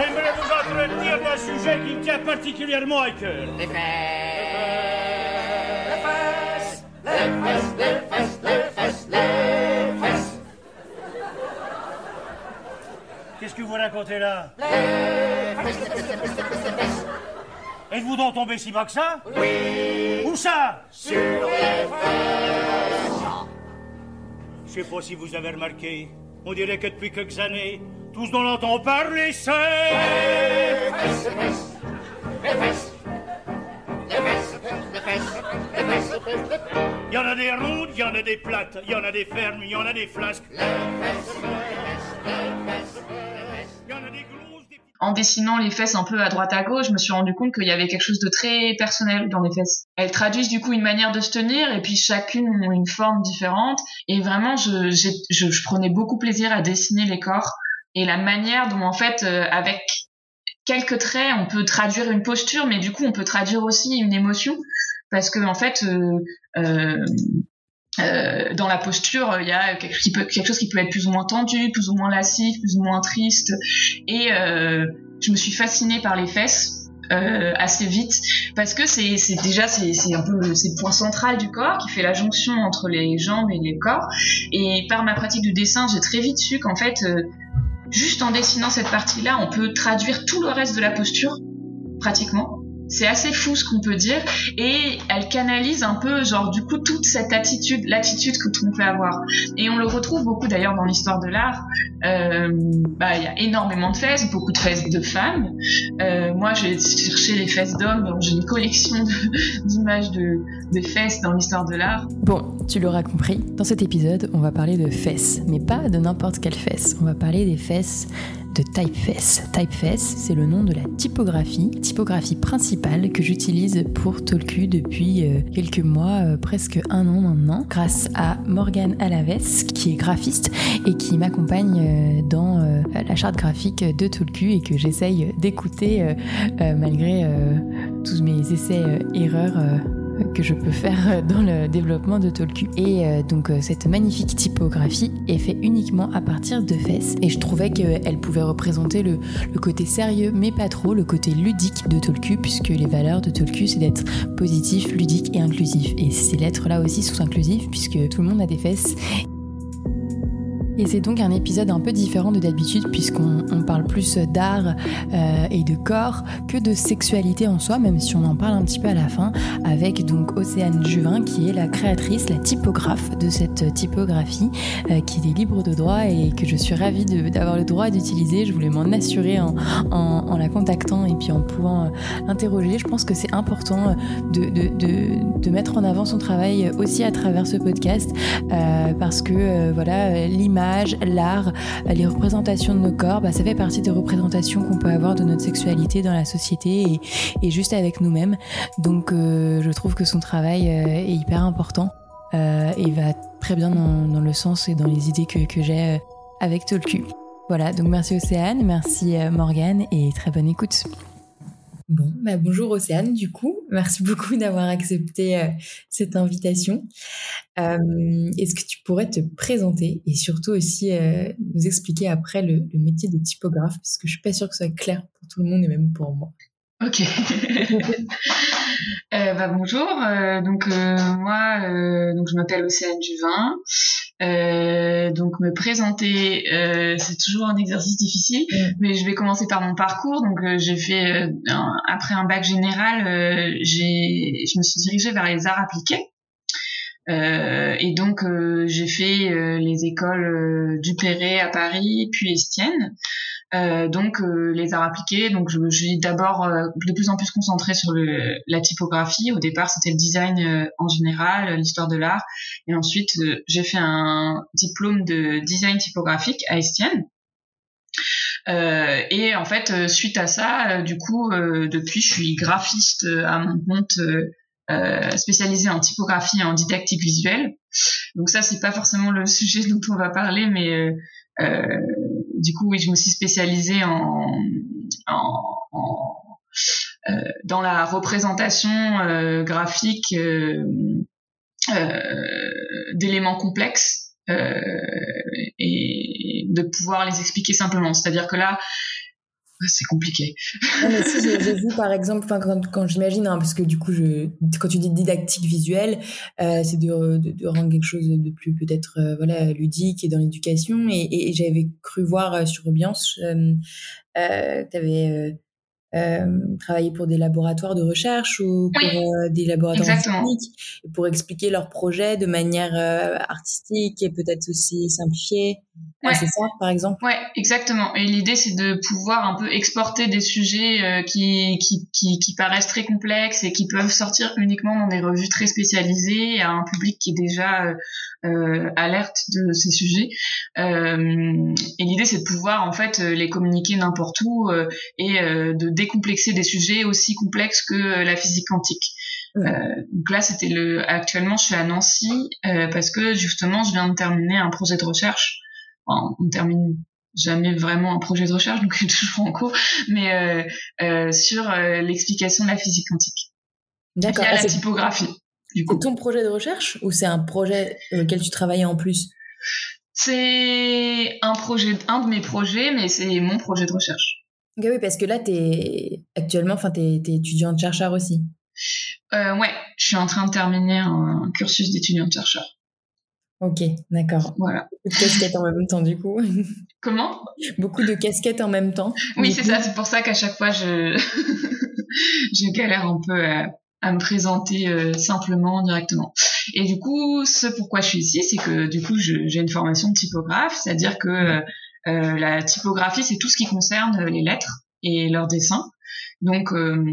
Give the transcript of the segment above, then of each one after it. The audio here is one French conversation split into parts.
j'aimerais vous entretenir d'un sujet qui me tient particulièrement à cœur. Les fesses. Les fesses. Les fesses, les fesses, les fesses, les fesses. Qu'est-ce que vous racontez là Les fesses, les fesses, les fesses, les fesses, les fesses. Êtes-vous donc tombé si bas que ça Oui, Où ça sur les fesses. Je sais pas si vous avez remarqué. On dirait que depuis quelques années, tous dont on entend parler, c'est... Les fesses, les fesses. Les fesses. Les fesses, les fesses, les fesses, les fesses, les fesses. Il y en a des rondes, il y en a des plates, il y en a des fermes, il y en a des flasques. Les fesses, les fesses, les fesses, les fesses. Il y en a des grosses, des petites... en dessinant les fesses un peu à droite à gauche, je me suis rendu compte qu'il y avait quelque chose de très personnel dans les fesses. Elles traduisent du coup une manière de se tenir et puis chacune ont une forme différente. Et vraiment, je, je, je prenais beaucoup plaisir à dessiner les corps et la manière dont en fait, euh, avec quelques traits, on peut traduire une posture, mais du coup, on peut traduire aussi une émotion parce que en fait. euh, euh, dans la posture, il y a quelque, chose qui peut être plus ou moins tendu, plus ou moins lascif, plus ou moins triste. Et je me suis fascinée par les fesses assez vite parce que c'est déjà c'est un peu le- point central du corps qui fait la jonction entre les jambes et les corps. Et par ma pratique du dessin, j'ai très vite su qu'en fait, juste en dessinant cette partie-là, on peut traduire tout le reste de la posture pratiquement. C'est assez fou ce qu'on peut dire et elle canalise un peu genre du coup toute cette attitude, l'attitude que tout on peut avoir. Et on le retrouve beaucoup d'ailleurs dans l'histoire de l'art. Euh, bah il y a énormément de fesses, beaucoup de fesses de femmes. Euh, moi j'ai cherché les fesses d'hommes, j'ai une collection de- d'images de, de fesses dans l'histoire de l'art. Bon, tu l'auras compris, dans cet épisode, on va parler de fesses, mais pas de n'importe quelle fesse. On va parler des fesses de Typeface. Typeface, c'est le nom de la typographie, typographie principale que j'utilise pour Tolku depuis euh, quelques mois, euh, presque un an maintenant, grâce à Morgane Alaves, qui est graphiste et qui m'accompagne euh, dans la charte graphique de Tolku et que j'essaye d'écouter malgré tous mes essais erreurs. euh, que je peux faire dans le développement de Tolku. Et euh, donc euh, cette magnifique typographie est faite uniquement à partir de fesses. Et je trouvais qu'elle pouvait représenter le, le côté sérieux, mais pas trop, le côté ludique de Tolku, puisque les valeurs de Tolku, c'est d'être positif, ludique et inclusif. Et ces lettres-là aussi sont inclusives, puisque tout le monde a des fesses. Et c'est donc un épisode un peu différent de d'habitude puisqu'on on parle plus d'art euh, et de corps que de sexualité en soi, même si on en parle un petit peu à la fin, avec donc Océane Juvin qui est la créatrice, la typographe de cette typographie, euh, qui est libre de droit et que je suis ravie d'avoir le droit d'utiliser. Je voulais m'en assurer en, en- la contactant et puis en pouvant euh, l'interroger. Je pense que c'est important de, de- de- mettre en avant son travail aussi à travers ce podcast euh, parce que voilà euh, l'art, les représentations de nos corps, bah, ça fait partie des représentations qu'on peut avoir de notre sexualité dans la société et, juste avec nous-mêmes. Donc euh, je trouve que son travail euh, est hyper important euh, et va très bien dans, le sens et dans les idées que, j'ai avec Tolku. Voilà, donc merci Océane, merci Morgane et très bonne écoute. Bon, bah bonjour Océane, du coup, merci beaucoup d'avoir accepté euh, cette invitation. Euh, Est-ce que tu pourrais te présenter et surtout aussi euh, nous expliquer après le, métier de typographe, parce que je suis pas sûre que ce soit clair pour tout le monde et même pour moi. Ok. Euh, bah, bonjour. Euh, donc euh, moi, euh, donc je m'appelle Océane Duvin. Euh, donc me présenter, euh, c'est toujours un exercice difficile, Mm. mais je vais commencer par mon parcours. Donc euh, j'ai fait euh, un- après un bac général, euh, j'ai, je me suis dirigée vers les arts appliqués. Euh, et donc euh, j'ai fait euh, les écoles euh, du Perret à Paris, puis Estienne. Euh, donc euh, les arts appliqués, donc je me suis d'abord euh, de plus en plus concentrée sur le, la typographie. Au départ, c'était le design euh, en général, l'histoire de l'art, et ensuite euh, j'ai fait un diplôme de design typographique à Estienne. Euh, et en fait, suite à ça, du coup, depuis, je suis graphiste à mon compte, euh, spécialisée en typographie et en didactique visuelle. Donc ça, c'est pas forcément le sujet dont on va parler, mais euh, du coup, oui, je me suis spécialisée en, en, en euh, dans la représentation euh, graphique euh, euh, d'éléments complexes euh, et de pouvoir les expliquer simplement. C'est-à-dire que là, c'est compliqué. Non, mais si j'ai vu par exemple, quand, quand j'imagine, hein, parce que du coup, quand tu dis didactique visuelle, euh, c'est de, de, rendre quelque chose de plus peut-être euh, voilà ludique et dans l'éducation. Et, j'avais cru voir euh, sur Ambiance, tu avais euh, travailler pour des laboratoires de recherche ou pour euh, des laboratoires techniques pour expliquer leurs projets de manière euh, artistique et peut-être aussi simplifiée. Ouais. c'est ça, par exemple? Ouais, exactement. Et l'idée, c'est de pouvoir un peu exporter des sujets qui, qui, qui, qui, paraissent très complexes et qui peuvent sortir uniquement dans des revues très spécialisées à un public qui est déjà euh, alerte de ces sujets. Euh, et l'idée, c'est de pouvoir en fait les communiquer n'importe où et de décomplexer des sujets aussi complexes que euh, la physique quantique. Euh, donc là, c'était le. Actuellement, je suis à Nancy euh, parce que justement, je viens de terminer un projet de recherche. Enfin, on termine jamais vraiment un projet de recherche, donc toujours en cours, mais sur l'explication de la physique quantique. D'accord. Via ah, la typographie. C'est ton projet de recherche ou c'est un projet auquel tu travailles en plus? C'est un projet, un de mes projets, mais c'est mon projet de recherche oui, parce que là, es, actuellement, enfin, tu es, étudiante chercheur aussi. Euh, ouais, je suis en train de terminer un cursus d'étudiante chercheur. Ok, d'accord. Voilà. Beaucoup de casquettes en même temps, du coup. Comment? Beaucoup de casquettes en même temps. Oui, c'est ça. C'est pour ça qu'à chaque fois, je, je galère un peu à, me présenter euh, simplement, directement. Et du coup, ce pourquoi je suis ici, c'est que du coup, j'ai une formation de typographe, c'est-à-dire que euh, la typographie, c'est tout ce qui concerne euh, les lettres et leurs dessins. Donc, euh,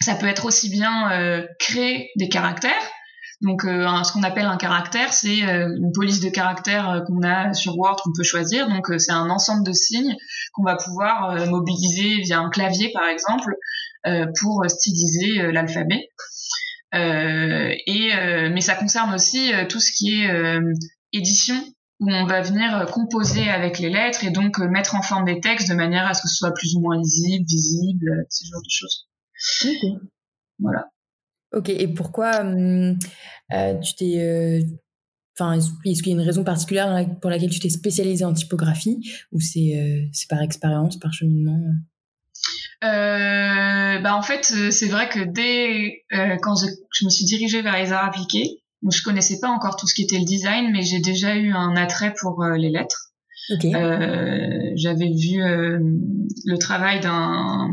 ça peut être aussi bien créer des caractères. Donc, ce qu'on appelle un caractère, c'est une police de caractères qu'on a sur Word qu'on peut choisir. Donc, c'est un ensemble de signes qu'on va pouvoir mobiliser via un clavier, par exemple, pour styliser l'alphabet. et mais ça concerne aussi tout ce qui est édition où on va venir euh, composer avec les lettres et donc euh, mettre en forme des textes de manière à ce que ce soit plus ou moins lisible, visible, euh, ce genre de choses. Ok. Voilà. Ok, et pourquoi hum, tu t'es. Enfin, est-ce qu'il y a une raison particulière pour laquelle tu t'es spécialisée en typographie ou c'est c'est par expérience, par cheminement bah en fait, c'est vrai que dès quand je, je, me suis dirigée vers les arts appliqués, je connaissais pas encore tout ce qui était le design, mais j'ai déjà eu un attrait pour euh, les lettres. Euh, j'avais vu euh, le travail d'un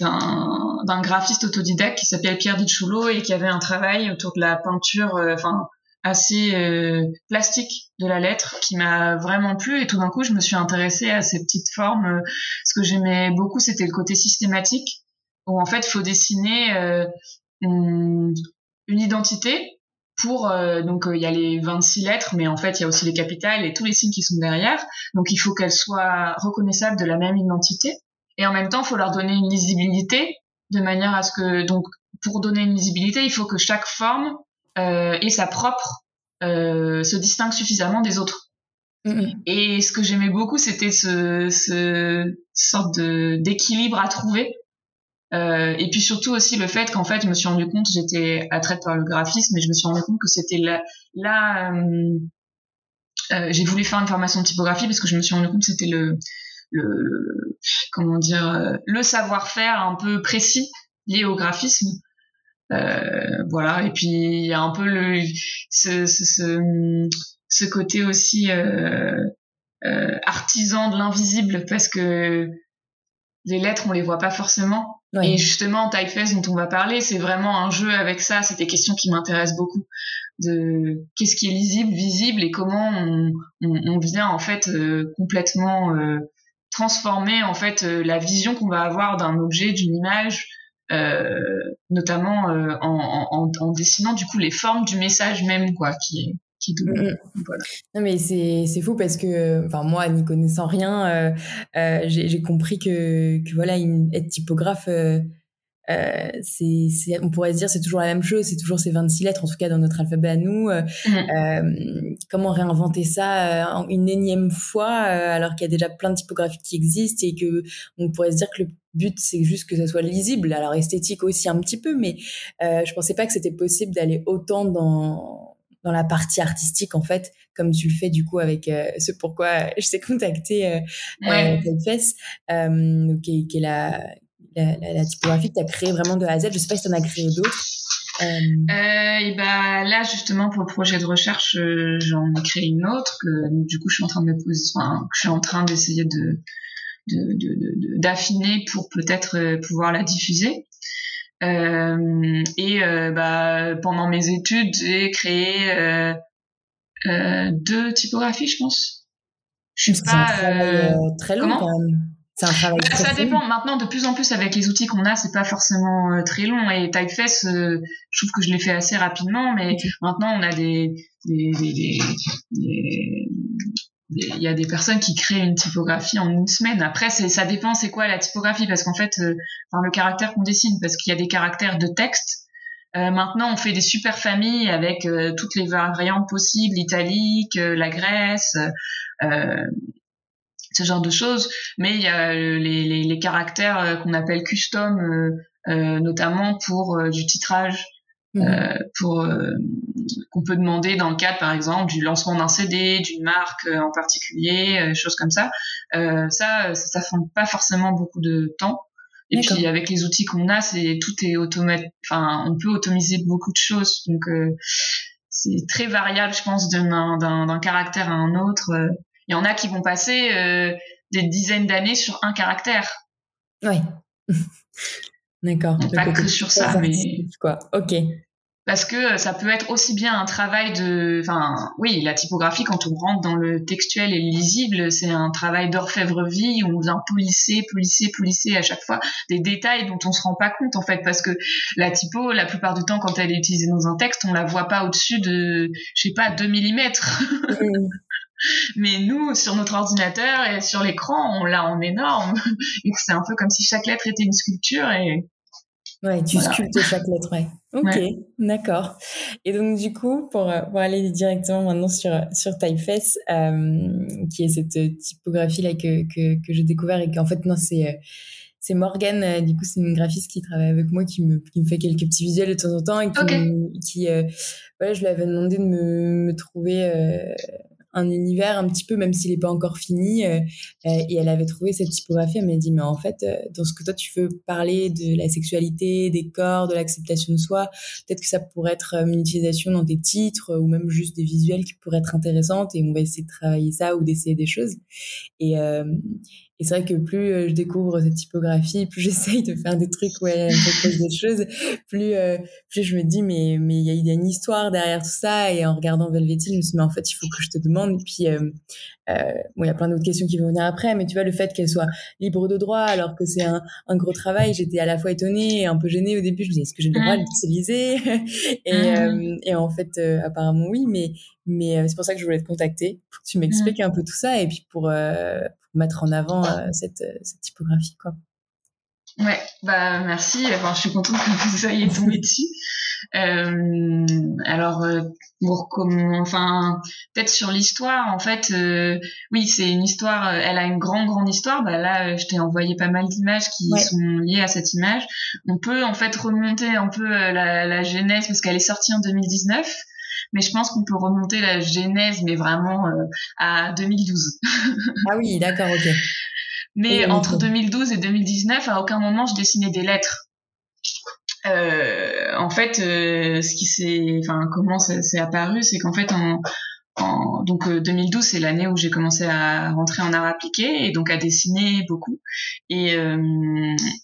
d'un graphiste autodidacte qui s'appelle Pierre Dichulo et qui avait un travail autour de la peinture, enfin assez plastique de la lettre qui m'a vraiment plu et tout d'un coup je me suis intéressée à ces petites formes. ce que j'aimais beaucoup c'était le côté systématique où en fait il faut dessiner une identité pour euh, donc euh, il y a les 26 lettres mais en fait il y a aussi les capitales et tous les signes qui sont derrière. Donc il faut qu'elles soient reconnaissables de la même identité. Et en même temps il faut leur donner une lisibilité de manière à ce que donc pour donner une lisibilité il faut que chaque forme euh, ait sa propre euh, se distingue suffisamment des autres. Mm-hmm. et ce que j'aimais beaucoup c'était ce, ce sorte de d'équilibre à trouver euh, et puis surtout aussi le fait qu'en fait, je me suis rendu compte, j'étais attraite par le graphisme, mais je me suis rendu compte que c'était là, là euh, euh, j'ai voulu faire une formation de typographie parce que je me suis rendu compte que c'était le, le, comment dire, euh, le savoir-faire un peu précis lié au graphisme. Euh, voilà. Et puis il y a un peu le, ce, ce, ce, ce côté aussi artisan de l'invisible parce que les lettres on les voit pas forcément et justement, Typeface dont on va parler, c'est vraiment un jeu avec ça. C'est des questions qui m'intéressent beaucoup. De qu'est-ce qui est lisible, visible et comment on, vient en fait euh, complètement euh, transformer en fait euh, la vision qu'on va avoir d'un objet, d'une image, notamment en, en, en, dessinant du coup les formes du message même quoi, qui est qui Non mais c'est c'est fou parce que enfin moi n'y connaissant rien, euh, euh, j'ai compris que que voilà une, être typographe euh, euh c'est on pourrait se dire c'est toujours la même chose, c'est toujours ces 26 lettres en tout cas dans notre alphabet à nous. Mm. comment réinventer ça une énième fois alors qu'il y a déjà plein de typographies qui existent et que on pourrait se dire que le but c'est juste que ça soit lisible alors esthétique aussi un petit peu mais je pensais pas que c'était possible d'aller autant dans dans la partie artistique en fait, comme tu le fais du coup avec ce pourquoi je t'ai contacté euh, Ouais. euh, qui, qui est la, la, la, typographie que tu as créée vraiment de A à Z. Je sais pas si tu en as créé d'autres. Euh... et ben là justement pour le projet de recherche, j'en ai créé une autre que du coup je suis en train de me poser, enfin, je suis en train d'essayer de d'affiner de, de, pour peut-être pouvoir la diffuser. Euh, et euh, bah, pendant mes études, j'ai créé euh, deux typographies, je pense. Je suis pas très long quand même. Un travail bah, Ça dépend. Maintenant, de plus en plus, avec les outils qu'on a, c'est pas forcément très long. Et Typeface, euh, je trouve que je l'ai fait assez rapidement. Mais maintenant, on a des, des, des, des il y a des personnes qui créent une typographie en une semaine. Après, ça dépend, c'est quoi la typographie, parce qu'en fait, euh, enfin, le caractère qu'on dessine, parce qu'il y a des caractères de texte. Euh, maintenant, on fait des super familles avec euh, toutes les variantes possibles, l'italique, la Grèce, ce genre de choses. Mais il y a les, les, les caractères qu'on appelle custom, notamment pour du titrage. Euh, pour qu'on peut demander dans le cadre par exemple du lancement d'un CD d'une marque euh, en particulier choses comme ça. Ça ça ça prend pas forcément beaucoup de temps. Et puis avec les outils qu'on a c'est tout est automatique enfin on peut automiser beaucoup de choses. Donc c'est très variable je pense d'un d'un caractère à un autre. Il y en a qui vont passer des dizaines d'années sur un caractère. Oui D'accord. Pas que sur ça, mais quoi. Ok. Parce que ça peut être aussi bien un travail de, enfin, oui, la typographie quand on rentre dans le textuel et le lisible, c'est un travail d'orfèvre-vie où on vient polisser, polisser, polisser à chaque fois des détails dont on se rend pas compte en fait, parce que la typo, la plupart du temps, quand elle est utilisée dans un texte, on la voit pas au-dessus de, je sais pas, 2 mm. Mais nous, sur notre ordinateur et sur l'écran, on l'a en énorme. Et c'est un peu comme si chaque lettre était une sculpture et Ouais, tu sculptes chaque lettre, ouais. Ok, d'accord. Et donc du coup, pour, euh, pour aller directement maintenant sur sur Typeface, euh, qui est cette typographie là que que, que j'ai découvert et qu'en fait non c'est euh, c'est Morgane, euh, du coup c'est une graphiste qui travaille avec moi qui me qui me fait quelques petits visuels de temps en temps et qui, qui ouais je lui avais demandé de me, me trouver un univers un petit peu, même s'il n'est pas encore fini. Euh, euh, et elle avait trouvé cette typographie. Elle m'a dit, mais en fait, euh, dans ce que toi tu veux parler de la sexualité, des corps, de l'acceptation de soi, peut-être que ça pourrait être une utilisation dans des titres ou même juste des visuels qui pourraient être intéressantes. Et on va essayer de travailler ça ou d'essayer des choses. Et, et c'est vrai que plus euh, je découvre cette typographie, plus j'essaye de faire des trucs où elle me propose des choses, plus, euh, plus je me dis, mais mais il y a, une histoire derrière tout ça. Et en regardant Velvety, je me suis dit, mais en fait, il faut que je te demande. Et puis, euh, euh, bon, il y a plein d'autres questions qui vont venir après, mais tu vois, le fait qu'elle soit libre de droit alors que c'est un, un, gros travail, j'étais à la fois étonnée et un peu gênée au début. Je me disais, est-ce que j'ai le droit de l'utiliser? Et, euh, et en fait, euh, apparemment oui, mais, mais c'est pour ça que je voulais te contacter, pour que tu m'expliques un peu tout ça et puis pour, pour mettre en avant cette, cette typographie, quoi. Ouais, bah merci. Enfin, je suis contente que vous soyez tombé dessus. Euh, alors, euh, pour comment, enfin, peut-être sur l'histoire, en fait, euh, oui, c'est une histoire. Euh, elle a une grande, grande histoire. Bah là, je t'ai envoyé pas mal d'images qui sont liées à cette image. On peut en fait remonter un peu la, la genèse parce qu'elle est sortie en 2019 mais je pense qu'on peut remonter la genèse, mais vraiment à 2012. ah oui, d'accord, ok. Mais entre 2012 et 2019, à aucun moment je dessinais des lettres. Euh, en fait, euh, ce qui s'est, enfin, comment ça s'est apparu, c'est qu'en fait, en, donc 2012 euh, c'est l'année où j'ai commencé à rentrer en art appliqué et donc à dessiner beaucoup. Et euh,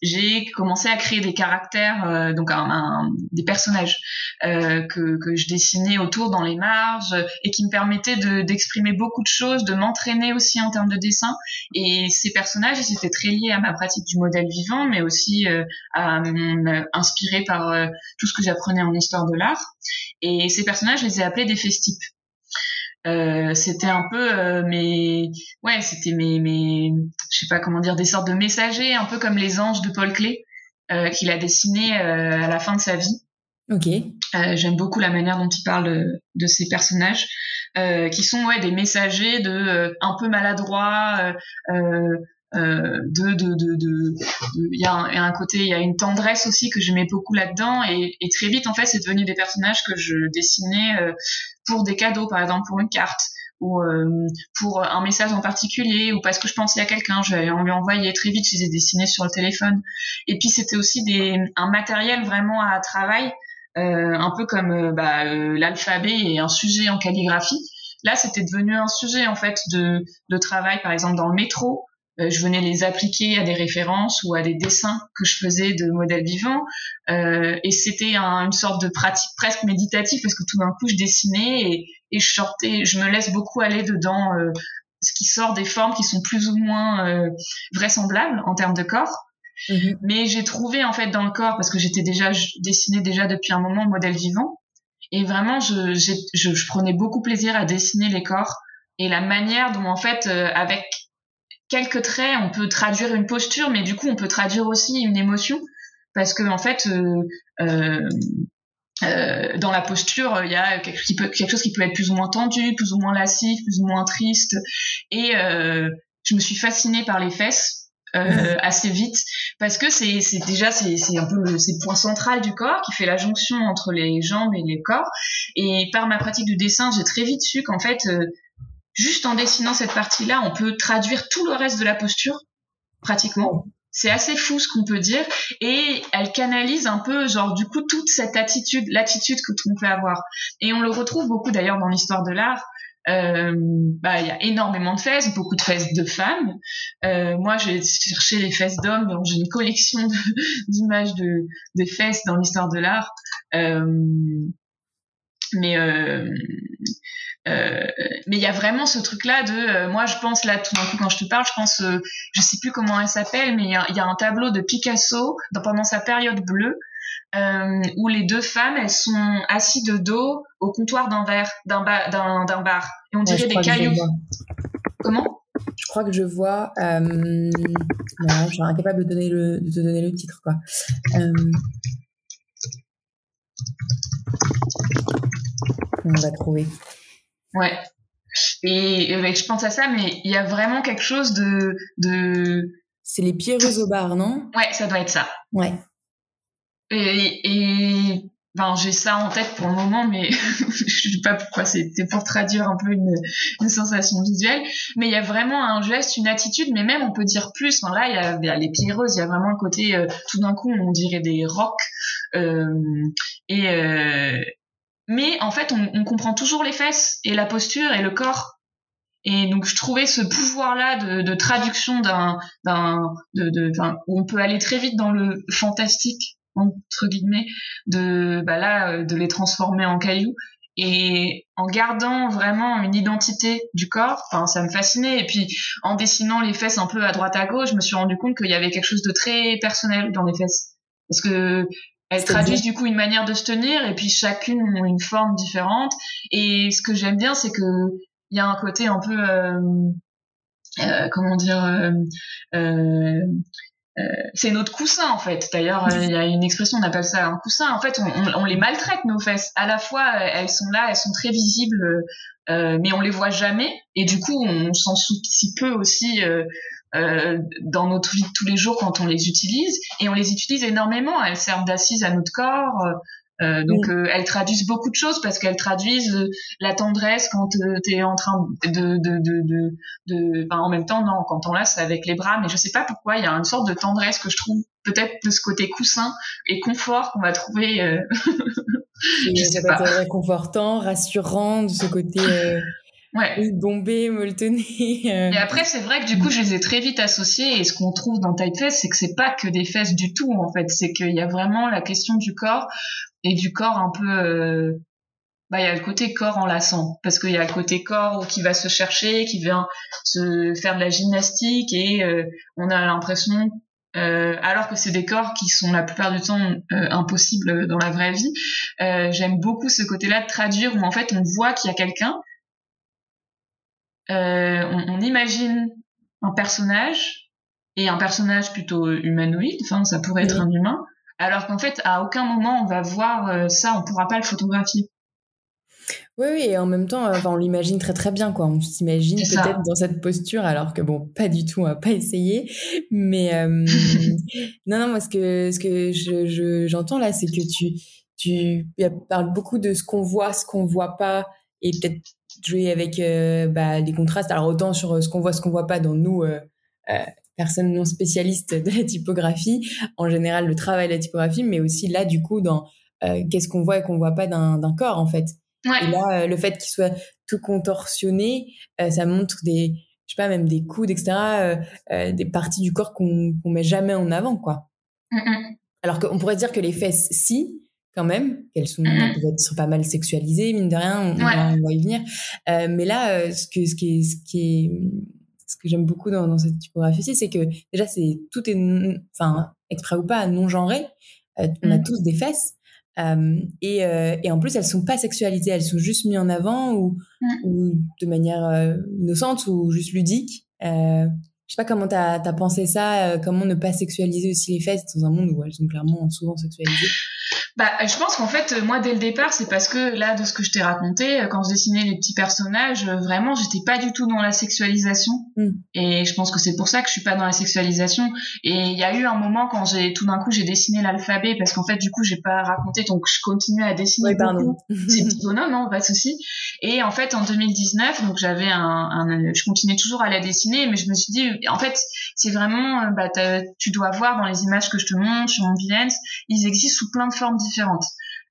j'ai commencé à créer des caractères euh, donc un, des personnages que, que je dessinais autour dans les marges et qui me permettaient de d'exprimer beaucoup de choses de m'entraîner aussi en termes de dessin. Et ces personnages ils étaient très liés à ma pratique du modèle vivant mais aussi à inspirés par tout ce que j'apprenais en histoire de l'art. Et ces personnages je les ai appelés des festipes euh, c'était un peu euh, mes ouais c'était mes mes je sais pas comment dire des sortes de messagers un peu comme les anges de Paul Klee euh, qu'il a dessiné à la fin de sa vie. Ok. J'aime beaucoup la manière dont il parle de, de ces personnages qui sont ouais des messagers de un peu maladroits de, de, de, de, il y, a un côté, il y a une tendresse aussi que j'aimais beaucoup là-dedans et, et, très vite en fait c'est devenu des personnages que je dessinais euh, pour des cadeaux, par exemple pour une carte ou euh, pour un message en particulier ou parce que je pensais à quelqu'un, j'allais en lui envoyer très vite, je les ai dessinés sur le téléphone. Et puis c'était aussi des, un matériel vraiment à travail, euh, un peu comme bah, l'alphabet et un sujet en calligraphie. Là, c'était devenu un sujet en fait de, de travail, par exemple dans le métro, euh, je venais les appliquer à des références ou à des dessins que je faisais de modèles vivants. Euh, et c'était une sorte de pratique presque méditative parce que tout d'un coup, je dessinais et, et je sortais, je me laisse beaucoup aller dedans euh, ce qui sort des formes qui sont plus ou moins euh, vraisemblables en termes de corps. Mm-hmm. Mais j'ai trouvé en fait dans le corps parce que j'étais déjà je dessinais déjà depuis un moment modèle vivant et vraiment je, je, je, prenais beaucoup plaisir à dessiner les corps et la manière dont en fait euh, avec quelques traits, on peut traduire une posture, mais du coup, on peut traduire aussi une émotion, parce que en fait, euh, euh, euh, dans la posture, il y a quelque, qui peut, quelque chose qui peut être plus ou moins tendu, plus ou moins lascif, plus ou moins triste. Et je me suis fascinée par les fesses. assez vite parce que c'est déjà c'est un peu le, c'est le point central du corps qui fait la jonction entre les jambes et les corps et par ma pratique du dessin j'ai très vite su qu'en fait juste en dessinant cette partie-là, on peut traduire tout le reste de la posture, pratiquement. C'est assez fou ce qu'on peut dire. Et elle canalise un peu, genre, du coup, toute cette attitude, l'attitude que tout le monde peut avoir. Et on le retrouve beaucoup d'ailleurs dans l'histoire de l'art. Euh, bah, il y a énormément de fesses, beaucoup de fesses de femmes. Euh, moi, j'ai cherché les fesses d'hommes, donc j'ai une collection d'images de, de, fesses dans l'histoire de l'art. Euh, mais euh, euh, mais il y a vraiment ce truc-là de, euh, moi je pense là tout d'un coup quand je te parle, je pense, je sais plus comment elle s'appelle, mais il y a, un tableau de Picasso pendant sa période bleue où les deux femmes elles sont assises de dos au comptoir d'un verre, d'un d'un bar, et on dirait des cailloux. Comment? Je crois que je vois. Euh... je suis incapable de donner le, de te donner le titre quoi. On va trouver. Ouais. Et, je pense à ça, mais il y a vraiment quelque chose de. de... C'est les pierreuses au bar, non? Ouais, ça doit être ça. Ouais. Et, et ben, j'ai ça en tête pour le moment, mais je sais pas pourquoi. C'était pour traduire un peu une, une, sensation visuelle. Mais il y a vraiment un geste, une attitude, mais même on peut dire plus. Enfin, là, il y, a, les pierreuses, il y a vraiment le côté, euh, tout d'un coup, on dirait des rocs. Euh, et, euh, mais en fait, on, comprend toujours les fesses et la posture et le corps. Et donc, je trouvais ce pouvoir-là de, traduction d'un, d'un, de, de, où on peut aller très vite dans le fantastique entre guillemets, de, bah là, euh, de les transformer en cailloux et en gardant vraiment une identité du corps, enfin ça me fascinait. Et puis en dessinant les fesses un peu à droite à gauche, je me suis rendu compte qu'il y avait quelque chose de très personnel dans les fesses, parce que elles traduisent du coup une manière de se tenir et puis chacune ont une forme différente. Et ce que j'aime bien, c'est que il y a un côté un peu euh, euh, comment dire euh, euh, euh c'est notre coussin en fait. D'ailleurs, euh, il y a une expression, on appelle ça un coussin. En fait, on, on, on, les maltraite nos fesses. À la fois, elles sont là, elles sont très visibles, mais on les voit jamais. Et du coup, on s'en soucie peu aussi euh, dans notre vie de tous les jours quand on les utilise et on les utilise énormément. Elles servent d'assises à notre corps. Euh, donc mm. euh, elles traduisent beaucoup de choses parce qu'elles traduisent euh, la tendresse quand tu es en train de de de de, de enfin, en même temps non quand on laisse avec les bras mais je sais pas pourquoi il y a une sorte de tendresse que je trouve peut-être de ce côté coussin et confort qu'on va trouver euh... je sais pas réconfortant rassurant de ce côté ouais. molletonner. Euh. Et après, c'est vrai que du coup, je les ai très vite associés. Et ce qu'on trouve dans Typeface, c'est que c'est pas que des fesses du tout, en fait. C'est qu'il y a vraiment la question du corps et du corps un peu. Euh... Bah, il y a le côté corps enlaçant parce qu'il y a le côté corps qui va se chercher, qui vient se faire de la gymnastique et euh, on a l'impression euh, alors que c'est des corps qui sont la plupart du temps euh, impossibles dans la vraie vie. Euh, J'aime beaucoup ce côté-là de traduire où en fait on voit qu'il y a quelqu'un on, on, imagine un personnage et un personnage plutôt humanoïde, enfin ça pourrait être un humain, alors qu'en fait à aucun moment on va voir euh, ça, on pourra pas le photographier. Oui, oui, et en même temps, enfin, on l'imagine très très bien, quoi. On s'imagine peut-être dans cette posture, alors que bon, pas du tout, on va pas essayer. Mais euh, non, non, moi, ce que ce que je j'entends là, c'est que tu tu parles beaucoup de ce qu'on voit, ce qu'on voit pas, et peut-être jouer avec euh, bah, les contrastes. Alors autant sur euh, ce qu'on voit, ce qu'on voit pas dans nous. Euh, personnes non spécialistes de la typographie, en général le travail de la typographie, mais aussi là du coup dans qu'est-ce qu'on voit et qu'on voit pas d'un corps en fait. Et là, le fait qu'il soit tout contorsionné, ça montre des, je sais pas, même des coudes, etc., des parties du corps qu'on qu'on met jamais en avant, quoi. Alors qu'on pourrait dire que les fesses, si, quand même, qu'elles sont pas mal sexualisées, mine de rien, on, va, y venir. mais là, ce que ce qui est, ce qui est ce que j'aime beaucoup dans, dans cette typographie c'est que déjà c'est tout est enfin exprès ou pas non genré on a mmh. tous des fesses euh, et, euh, et, en plus, elles sont pas sexualisées, elles sont juste mises en avant ou, mm. ou de manière euh, innocente ou juste ludique. Euh, je sais pas comment tu as, pensé ça, comment ne pas sexualiser aussi les fesses dans un monde où elles sont clairement souvent sexualisées. Bah, je pense qu'en fait, moi, dès le départ, c'est parce que là, de ce que je t'ai raconté, quand je dessinais les petits personnages, vraiment, j'étais pas du tout dans la sexualisation. Mm. Et je pense que c'est pour ça que je suis pas dans la sexualisation. Et il y a eu un moment quand j'ai, tout d'un coup, j'ai dessiné l'alphabet parce qu'en fait, du coup, j'ai pas raconté, donc je continuais à dessiner beaucoup ces petits bonhommes, non, pas de souci. Et en fait, en 2019, donc j'avais un, un, je continuais toujours à la dessiner, mais je me suis dit, en fait, c'est vraiment, bah, tu dois voir dans les images que je te montre sur Ambulance, ils existent sous plein de formes différentes.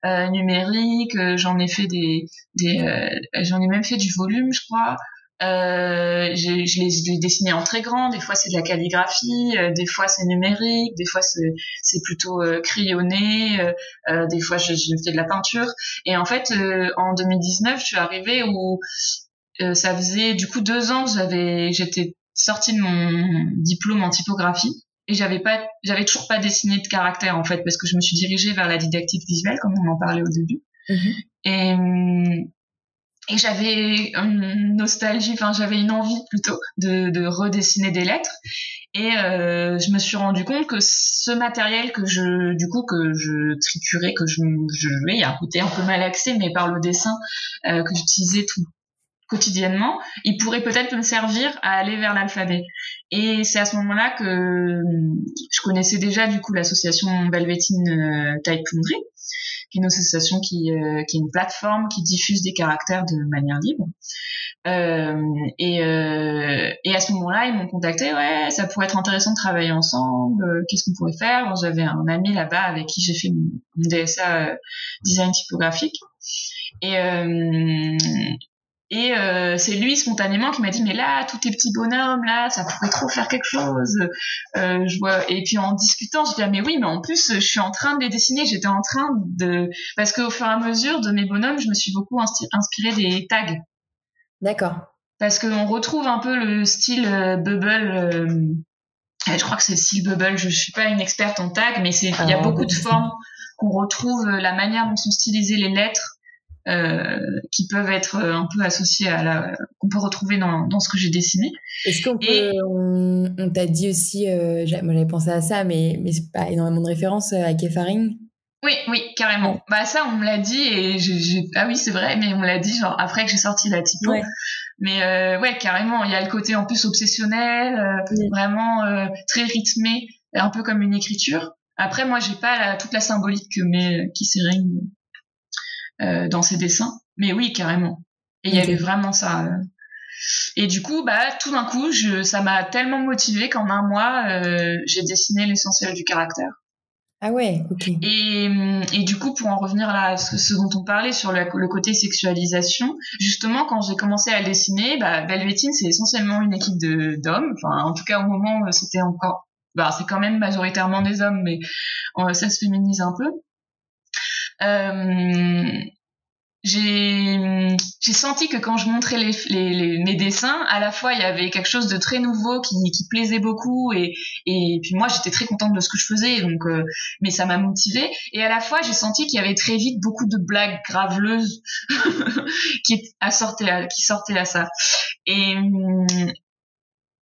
Euh, numérique, euh, j'en ai fait des, euh, j'en ai même fait du volume, je crois. Euh, je les ai dessinés en très grand. Des fois, c'est de la calligraphie, des fois, c'est numérique, des fois, c'est plutôt crayonné, des fois, je, je, fais de la peinture. Et en fait, en 2019, je suis arrivée où ça faisait du coup deux ans que j'avais, j'étais sortie de mon diplôme en typographie et j'avais pas j'avais toujours pas dessiné de caractère en fait parce que je me suis dirigée vers la didactique visuelle comme on en parlait au début. Mhm. et hum, et j'avais une nostalgie enfin j'avais une envie plutôt de, de redessiner des lettres. Et euh, je me suis rendu compte que ce matériel que je du coup que je triturais que je je il y a un côté un peu malaxé mais par le dessin euh, que j'utilisais tout quotidiennement, il pourrait peut-être me servir à aller vers l'alphabet. Et c'est à ce moment-là que je connaissais déjà du coup l'association Velvetine euh, Foundry, qui est une association qui, euh, qui est une plateforme qui diffuse des caractères de manière libre. Euh, et, euh, et à ce moment-là, ils m'ont contacté, ouais, ça pourrait être intéressant de travailler ensemble, euh, qu'est-ce qu'on pourrait faire? J'avais un ami là-bas avec qui j'ai fait mon, DSA design typographique. Et, euh, et euh, c'est lui spontanément qui m'a dit mais là tous tes petits bonhommes là ça pourrait trop faire quelque chose. Euh, je vois et puis en discutant je dis ah, mais oui mais en plus je suis en train de les dessiner j'étais en train de parce qu'au fur et à mesure de mes bonhommes je me suis beaucoup inspirée des tags. D'accord. Parce qu'on retrouve un peu le style euh, bubble. Euh, je crois que c'est le style bubble. Je, je suis pas une experte en tag mais c'est il y a ah, beaucoup de formes qu'on retrouve la manière dont sont stylisées les lettres euh, qui peuvent être euh, un peu associés à la qu'on peut retrouver dans, dans ce que j'ai dessiné. Est-ce qu'on peut on, on t'a dit aussi euh, moi j'avais pensé à ça mais mais c'est pas énormément de références à Kefaring oui, oui, carrément. Bah ça, on me l'a dit et j'ai ah oui, c'est vrai, mais on me l'a dit genre après que j'ai sorti la typo. Mais euh, ouais, carrément, il y a le côté en plus obsessionnel, vraiment très rythmé, un peu comme une écriture. Après, moi, j'ai pas la, toute la symbolique que met qui euh, dans ses dessins. Mais oui, carrément. Et il y avait vraiment ça. Euh. Et du coup, bah, tout d'un coup, je, ça m'a tellement motivé qu'en un mois, euh, j'ai dessiné l'essentiel du caractère. Ah ouais, ok. Et, et du coup, pour en revenir à ce, ce dont on parlait sur le, le côté sexualisation, justement, quand j'ai commencé à dessiner, bah, Belvetine, c'est essentiellement une équipe de d'hommes. Enfin, en tout cas, au moment, c'était encore, bah, c'est quand même majoritairement des hommes, mais ça se féminise un peu. Euh, j'ai senti que quand je montrais mes dessins, à la fois il y avait quelque chose de très nouveau qui, plaisait beaucoup et, puis moi j'étais très contente de ce que je faisais donc euh, mais ça m'a motivée. Et à la fois j'ai senti qu'il y avait très vite beaucoup de blagues graveleuses qui à sortaient à, ça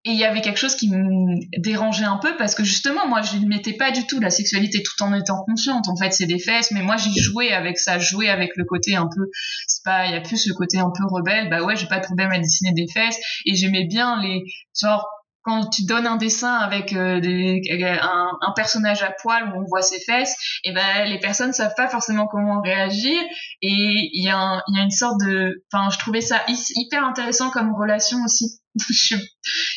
et il y avait quelque chose qui me dérangeait un peu parce que justement, moi, je ne mettais pas du tout la sexualité tout en étant consciente. En fait, c'est des fesses, mais moi, j'y jouais avec ça, jouais avec le côté un peu, c'est pas, il y a plus le côté un peu rebelle. Bah ouais, j'ai pas de problème à dessiner des fesses et j'aimais bien les, genre, quand tu donnes un dessin avec euh, des, un, un, personnage à poil où on voit ses fesses, et ben les personnes savent pas forcément comment réagir et il y, a il y a une sorte de, enfin je trouvais ça hyper intéressant comme relation aussi. je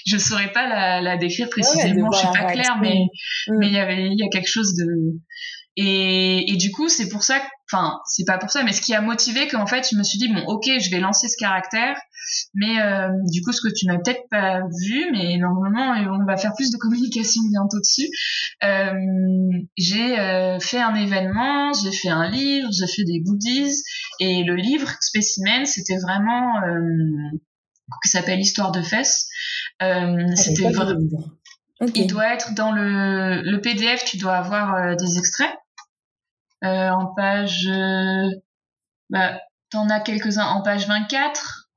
je saurais pas la, la décrire précisément, je suis pas claire, mais mm. mais il y avait il y a quelque chose de et, et du coup c'est pour ça, enfin c'est pas pour ça, mais ce qui a motivé qu'en fait je me suis dit bon ok je vais lancer ce caractère mais euh, du coup, ce que tu n'as peut-être pas vu, mais normalement, on va faire plus de communication bientôt dessus. Euh, j'ai euh, fait un événement, j'ai fait un livre, j'ai fait des goodies, et le livre Spécimen, c'était vraiment euh, qui s'appelle Histoire de fesses. Euh, ah, c'était vraiment. Il doit être dans le, le PDF, tu dois avoir des extraits. En page, bah, t'en as quelques-uns en page 24,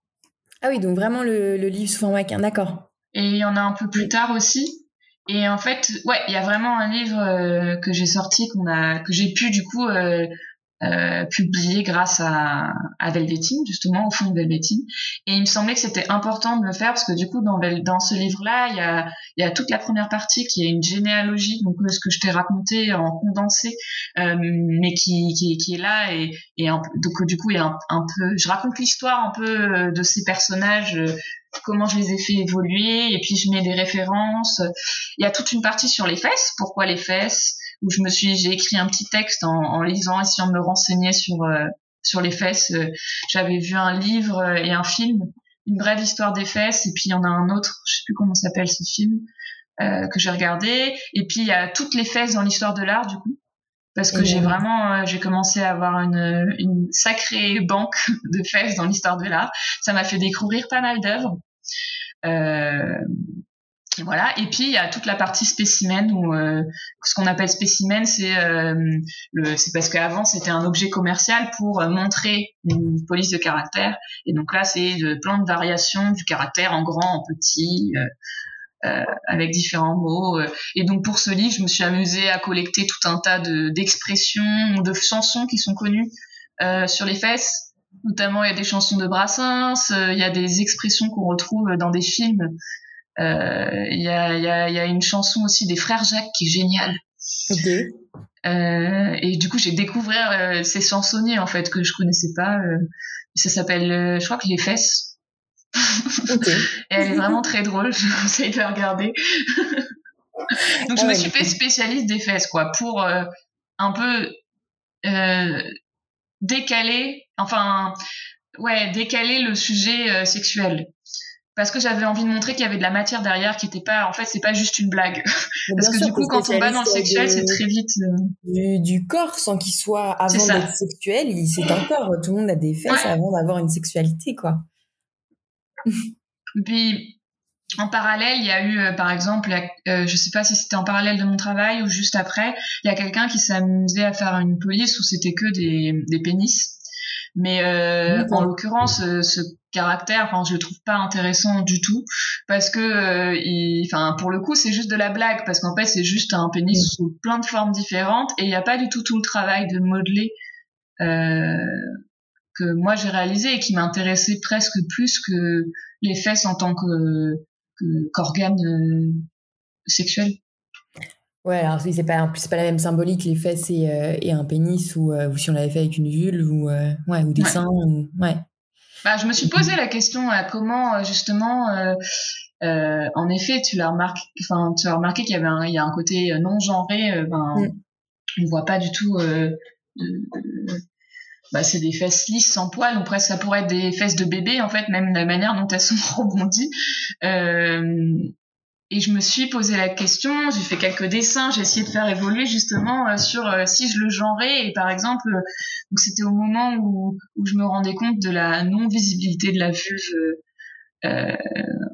ah oui, donc vraiment le, le livre sous format d'accord. Et il y en a un peu plus tard aussi. Et en fait, ouais, il y a vraiment un livre euh, que j'ai sorti, qu'on a, que j'ai pu du coup euh, publié grâce à, à Velvetine, justement, au fond de Velvetine. Et il me semblait que c'était important de le faire parce que du coup, dans, dans ce livre-là, il y a, y a toute la première partie qui est une généalogie, donc ce que je t'ai raconté en condensé, euh, mais qui, qui, qui, est là. Et, et donc du coup, il y a un, un peu, je raconte l'histoire un peu euh, de ces personnages euh, comment je les ai fait évoluer et puis je mets des références. Il y a toute une partie sur les fesses, pourquoi les fesses, où je me suis, j'ai écrit un petit texte en, en lisant, essayant de me renseigner sur euh, sur les fesses. Euh, j'avais vu un livre euh, et un film, une brève histoire des fesses, et puis il y en a un autre, je sais plus comment s'appelle ce film, euh, que j'ai regardé. Et puis il y a toutes les fesses dans l'histoire de l'art du coup, parce que j'ai vraiment, j'ai commencé à avoir une, une sacrée banque de fesses dans l'histoire de l'art. Ça m'a fait découvrir pas mal d'œuvres. Euh, voilà. Et puis il y a toute la partie spécimen où euh, ce qu'on appelle spécimen, c'est euh, le, parce qu'avant c'était un objet commercial pour euh, montrer une police de caractère. Et donc là c'est plein de variations du caractère en grand, en petit. Euh, avec différents mots. Et donc pour ce livre, je me suis amusée à collecter tout un tas de d'expressions, de chansons qui sont connues euh, sur les fesses. Notamment, il y a des chansons de Brassens, il y a des expressions qu'on retrouve dans des films euh, il y, a, y, a, y, a, une chanson aussi des frères Jacques qui est géniale. Euh, et du coup, j'ai découvert euh, ces chansonniers en fait que je connaissais pas. Euh, ça s'appelle, je crois que les fesses. Okay. et elle est vraiment très drôle. Je conseille de la regarder. Donc je ah me suis fait spécialiste des fesses quoi pour un peu décaler, enfin ouais décaler le sujet sexuel parce que j'avais envie de montrer qu'il y avait de la matière derrière qui était pas en fait c'est pas juste une blague. Parce que du coup quand on va dans le sexuel c'est très vite euh, du, corps sans qu'il soit avant d'être sexuel c'est un corps. Tout le monde a des fesses avant d'avoir une sexualité quoi. Puis en parallèle, il y a eu, euh, par exemple, euh, je sais pas si c'était en parallèle de mon travail ou juste après, il y a quelqu'un qui amusé à faire une police où c'était que des, des pénis. Mais euh, en l'occurrence, euh, ce caractère, enfin, je le trouve pas intéressant du tout parce que, euh, enfin, pour le coup, c'est juste de la blague parce qu'en fait, c'est juste un pénis sous plein de formes différentes et il n'y a pas du tout tout le travail de modeler euh, que moi j'ai réalisé et qui m'intéressait presque plus que les fesses en tant que qu'organe sexuel. Ouais, alors c'est pas, c'est pas la même symbolique les fesses et, euh, et un pénis ou, euh, ou, si on l'avait fait avec une vulve ou, euh, ouais, ou des seins. Ou, ouais. Bah, je me suis posé la question à comment justement, en effet, tu l'as remarqué, enfin, tu as remarqué qu'il y avait un, il y a un côté non genré, ben, mm. on voit pas du tout. De, bah, c'est des fesses lisses sans poils, donc presque ça pourrait être des fesses de bébé en fait, même la manière dont elles sont rebondies. Euh, et je me suis posé la question, j'ai fait quelques dessins, j'ai essayé de faire évoluer justement euh, sur euh, si je le genrais. Et par exemple, euh, donc c'était au moment où, où je me rendais compte de la non-visibilité de la vulve euh,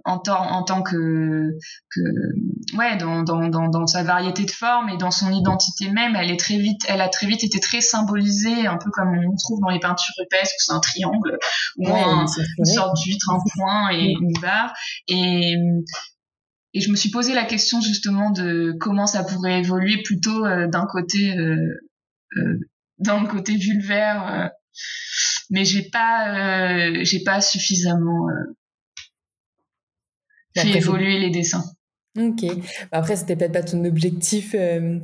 en, en tant que, que ouais, dans, dans, dans, dans, sa variété de formes et dans son identité même, elle est très vite, elle a très vite été très symbolisée, un peu comme on trouve dans les peintures rupestres, où c'est un triangle ou un, une sorte d'huître, un point et une barre. Et et je me suis posé la question justement de comment ça pourrait évoluer plutôt d'un côté dans le côté vulvaire mais j'ai pas j'ai pas suffisamment fait évoluer les dessins Ok. Bah, après, c'était peut-être pas ton objectif euh,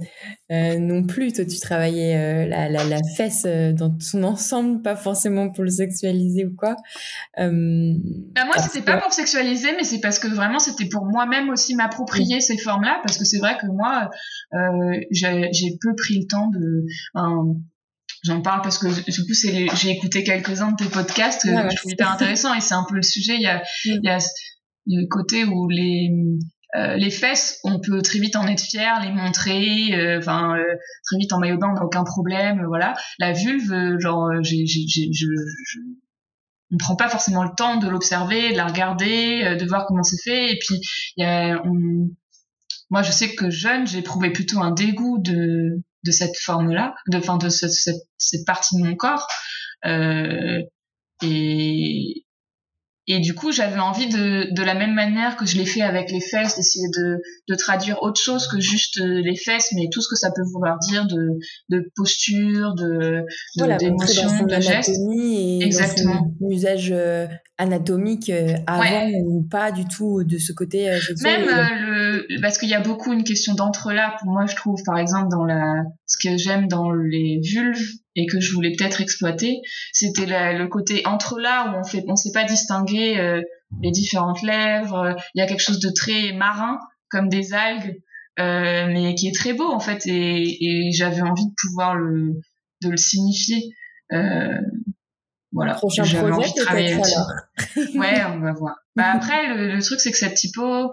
euh, non plus. Toi, tu travaillais euh, la, la, la, fesse dans son ensemble, pas forcément pour le sexualiser ou quoi. bah, moi, c'était pas pour sexualiser, mais c'est parce que vraiment, c'était pour moi-même aussi m'approprier ces formes-là, parce que c'est vrai que moi, j'ai peu pris le temps de. J'en parle parce que du coup, j'ai écouté quelques-uns de tes podcasts que je trouve hyper intéressant et c'est un peu le sujet. Il y a, mm. il y a le côté où les euh, les fesses, on peut très vite en être fier, les montrer, euh, enfin euh, très vite en maillot de bain, on n'a aucun problème, voilà. La vulve, genre, j'ai, j'ai, je, je, on prend pas forcément le temps de l'observer, de la regarder, de voir comment c'est fait, et puis y a, moi je sais que jeune, j'ai éprouvé plutôt un dégoût de cette forme-là, de, de cette, partie de mon corps. Et, et du coup, j'avais envie de, de la même manière que je l'ai fait avec les fesses, d'essayer de, de traduire autre chose que juste euh, les fesses, mais tout ce que ça peut vouloir dire de, de posture, de, d'émotion, de, gestes. Et Exactement. Dans son usage euh, anatomique euh, avant ou pas du tout de ce côté Même le, parce qu'il y a beaucoup une question d'entre-là. Pour moi, je trouve, par exemple, dans la, ce que j'aime dans les vulves, et que je voulais peut-être exploiter, c'était le côté entre là où on fait, on sait pas distinguer euh, les différentes lèvres. Il y a quelque chose de très marin, comme des algues, euh, mais qui est très beau en fait, et, et j'avais envie de pouvoir le, de le signifier. Euh, voilà. Prochain projet peut-être alors. ouais, on va voir. Bah après, le, le truc c'est que cette typo,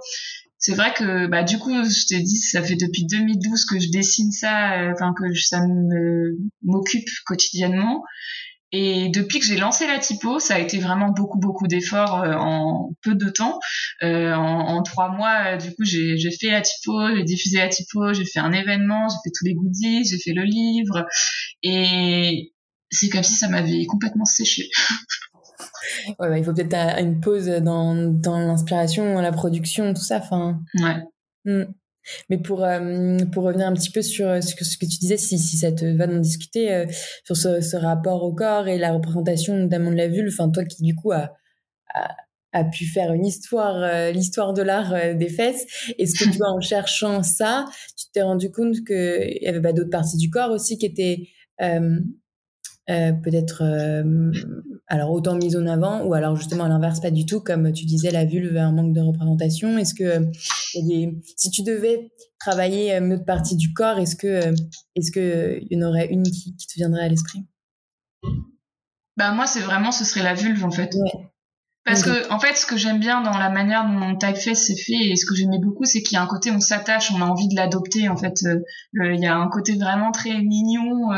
c'est vrai que bah du coup je t'ai dit ça fait depuis 2012 que je dessine ça euh, enfin que ça m'occupe quotidiennement et depuis que j'ai lancé la typo, ça a été vraiment beaucoup beaucoup d'efforts euh, en peu de temps. Euh, en, en, trois mois, du coup, j'ai fait la typo, j'ai diffusé la typo, j'ai fait un événement, j'ai fait tous les goodies, j'ai fait le livre, et c'est comme si ça m'avait complètement séché. Ouais, bah, il faut peut-être une pause dans, dans l'inspiration, la production, tout ça. Enfin. Ouais. Hmm. Mais pour, euh, pour revenir un petit peu sur euh, ce que, ce que tu disais, si, si ça te va d'en discuter, euh, sur ce, ce, rapport au corps et la représentation notamment de la vulve, enfin toi qui du coup a, a, a pu faire une histoire, l'histoire de l'art des fesses, est-ce que tu vois en cherchant ça, tu t'es rendu compte qu'il y avait bah, d'autres parties du corps aussi qui étaient euh, peut-être euh, alors autant mise en avant ou alors justement à l'inverse pas du tout comme tu disais la vulve un manque de représentation. Est-ce que euh, si tu devais travailler une autre partie du corps est-ce que est-ce que il y en aurait une qui, te viendrait à l'esprit? Bah moi c'est vraiment ce serait la vulve en fait. Parce que en fait, ce que j'aime bien dans la manière dont mon typeface s'est fait et ce que j'aimais beaucoup, c'est qu'il y a un côté on s'attache, on a envie de l'adopter. En fait, il y a un côté vraiment très mignon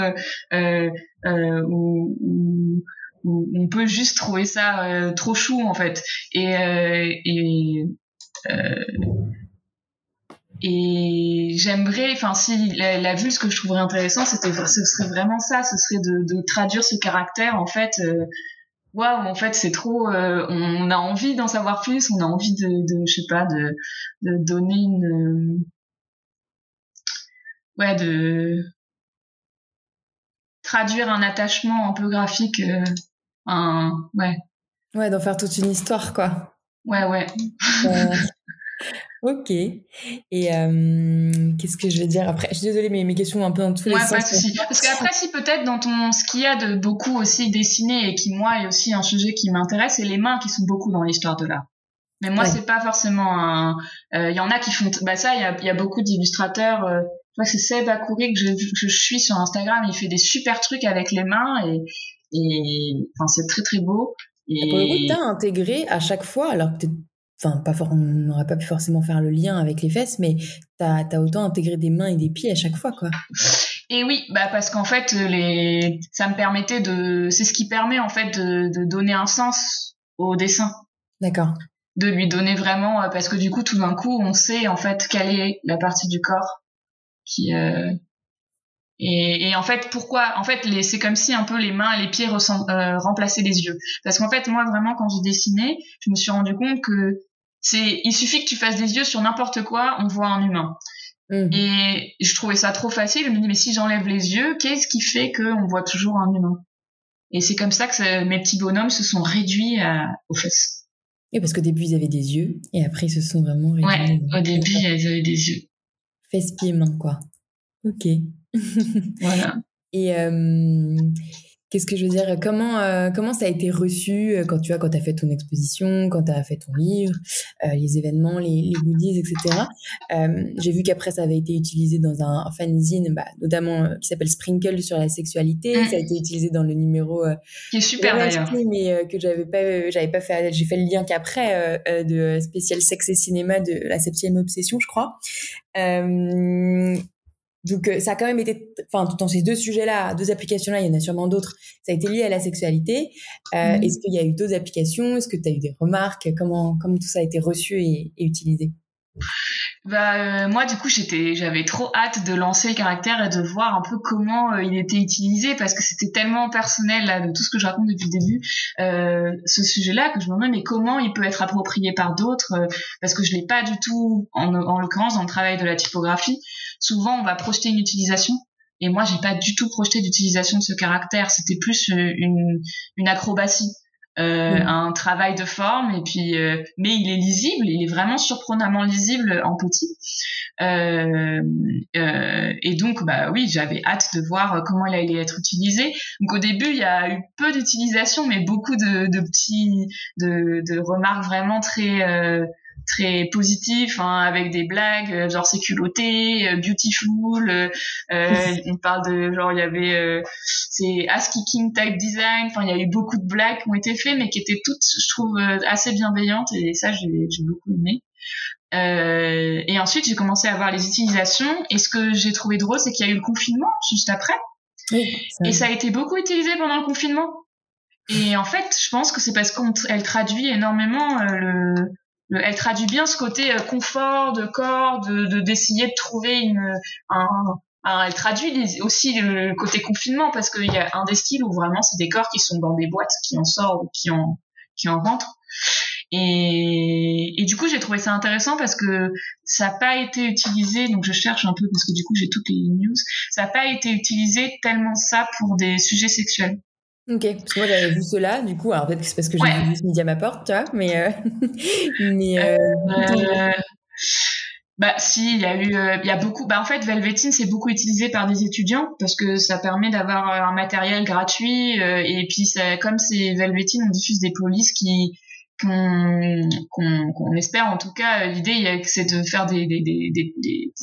euh, euh, euh où, on peut juste trouver ça euh, trop chou en fait. Et et j'aimerais, enfin, si la, vue, ce que je trouverais intéressant, c'était, ce serait vraiment ça, ce serait de, traduire ce caractère, en fait, euh, waouh en fait c'est trop euh, on a envie d'en savoir plus on a envie de, je sais pas de donner une ouais de traduire un attachement un peu graphique euh, un ouais ouais d'en faire toute une histoire quoi ouais ouais euh, Ok. Et euh, qu'est-ce que je vais dire après? Je suis désolée, mais mes questions sont un peu dans tous les sens. Parce qu'après, si peut-être dans ton, ce qu'il y a de beaucoup aussi dessiné et qui moi est aussi un sujet qui m'intéresse, c'est les mains qui sont beaucoup dans l'histoire de l'art. Mais moi, c'est pas forcément un. Il y en a qui font. Bah ça, il y a, y a, beaucoup d'illustrateurs. Euh, je c'est Seb Akouri que je, suis sur Instagram. Il fait des super trucs avec les mains et et enfin c'est très très beau. Et... Pour le coup, t'as intégré à chaque fois, alors que enfin pas on n'aurait pas pu forcément faire le lien avec les fesses mais tu as, autant intégré des mains et des pieds à chaque fois quoi et oui bah parce qu'en fait les ça me permettait de c'est ce qui permet en fait de, de donner un sens au dessin d'accord de lui donner vraiment parce que du coup tout d'un coup on sait en fait quelle est la partie du corps qui euh, et, et, en fait, pourquoi En fait, c'est comme si un peu les mains et les pieds euh, remplaçaient les yeux. Parce qu'en fait, moi, vraiment, quand j'ai dessiné, je me suis rendu compte que c'est, il suffit que tu fasses des yeux sur n'importe quoi, on voit un humain. Mhm. Et je trouvais ça trop facile. Je me dis, mais si j'enlève les yeux, qu'est-ce qui fait qu'on voit toujours un humain? Et c'est comme ça que ça- mes petits bonhommes se sont réduits à, aux fesses. Et parce qu'au début, ils avaient des yeux, et après, ils se sont vraiment réduits. Ouais, au début, elles avaient des yeux. Mains, quoi. Ok. Voilà. Et euh, qu'est-ce que je veux dire Comment euh, comment ça a été reçu euh, quand tu as quand as fait ton exposition, quand tu as fait ton livre, euh, les événements, les, les goodies, etc. Euh, J'ai vu qu'après ça avait été utilisé dans un, un fanzine, bah, notamment euh, qui s'appelle Sprinkle sur la sexualité. Mm. Ça a été utilisé dans le numéro euh, Qui est super d'ailleurs. mais euh, que j'avais pas euh, j'avais pas fait j'ai fait le lien qu'après euh, euh, de spécial sexe et cinéma de la septième obsession je crois euh, donc euh, ça a quand même été enfin dans ces deux sujets là deux applications là il y en a sûrement d'autres ça a été lié à la sexualité. Euh, Mhm. est-ce qu'il y a eu d'autres applications? Est-ce que tu as eu des remarques? Comment comment tout ça a été reçu et, et utilisé? Bah euh, moi du coup j'étais j'avais trop hâte de lancer le caractère et de voir un peu comment euh, il était utilisé parce que c'était tellement personnel là de tout ce que je raconte depuis le début. Euh, ce sujet-là que je me demandais mais comment il peut être approprié par d'autres? Euh, parce que je l'ai pas du tout en, en l'occurrence dans le travail de la typographie souvent on va projeter une utilisation. Et moi j'ai pas du tout projeté d'utilisation de ce caractère. C'était plus euh, une une acrobatie euh, Mhm. un travail de forme. Et puis euh, mais il est lisible. Il est vraiment surprenamment lisible en petit. Euh, euh, et donc bah oui j'avais hâte de voir comment il allait être utilisé. Donc au début il y a eu peu d'utilisation mais beaucoup de, de petits de, de remarques vraiment très euh, très positifs hein, avec des blagues euh, genre c'est culotté euh, beautiful euh, euh, on parle de genre il y avait euh, c'est kicking type design enfin il y a eu beaucoup de blagues qui ont été faites mais qui étaient toutes je trouve euh, assez bienveillantes et ça j'ai j'ai beaucoup aimé. Euh, et ensuite j'ai commencé à voir les utilisations et ce que j'ai trouvé drôle c'est qu'il y a eu le confinement juste après. Oui, et ça a été beaucoup utilisé pendant le confinement. Et en fait je pense que c'est parce qu'elle traduit énormément euh, le, le elle traduit bien ce côté euh, confort de corps de de- d'essayer de trouver une un, un- elle traduit aussi le côté confinement parce qu'il y a un des styles où vraiment c'est des corps qui sont dans des boîtes qui en sortent ou qui en qui en rentrent. Et, et du coup j'ai trouvé ça intéressant parce que ça n'a pas été utilisé donc je cherche un peu parce que du coup j'ai toutes les news. Ça n'a pas été utilisé tellement ça pour des sujets sexuels Ok, parce que moi j'avais vu cela, du coup, alors peut-être que c'est parce que j'ai Ouais. vu ce midi à ma porte, tu vois, mais, euh, mais euh, Euh, bah si, il y a eu, il y a beaucoup. Bah en fait, Velveteen c'est beaucoup utilisé par des étudiants parce que ça permet d'avoir un matériel gratuit et puis ça, comme c'est Velveteen, on diffuse des polices qui qu'on qu'on espère en tout cas. L'idée c'est de faire des, des, des-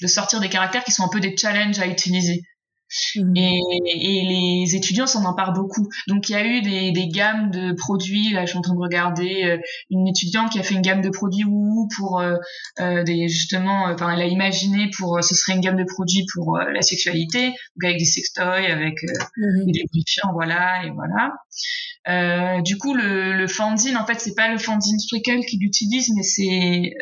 de sortir des caractères qui sont un peu des challenges à utiliser. Mhm. Et, et les étudiants s'en emparent beaucoup. Donc il y a eu des, des gammes de produits. Là, je suis en train de regarder euh, une étudiante qui a fait une gamme de produits ou pour euh, euh, des justement. Enfin, elle a imaginé pour ce serait une gamme de produits pour euh, la sexualité, donc avec des sextoys, avec euh, Mhm. des lubrifiants, voilà et voilà. Du coup, le, le fanzine, en fait, c'est pas le fanzine Sprinkle qui l'utilise, mais c'est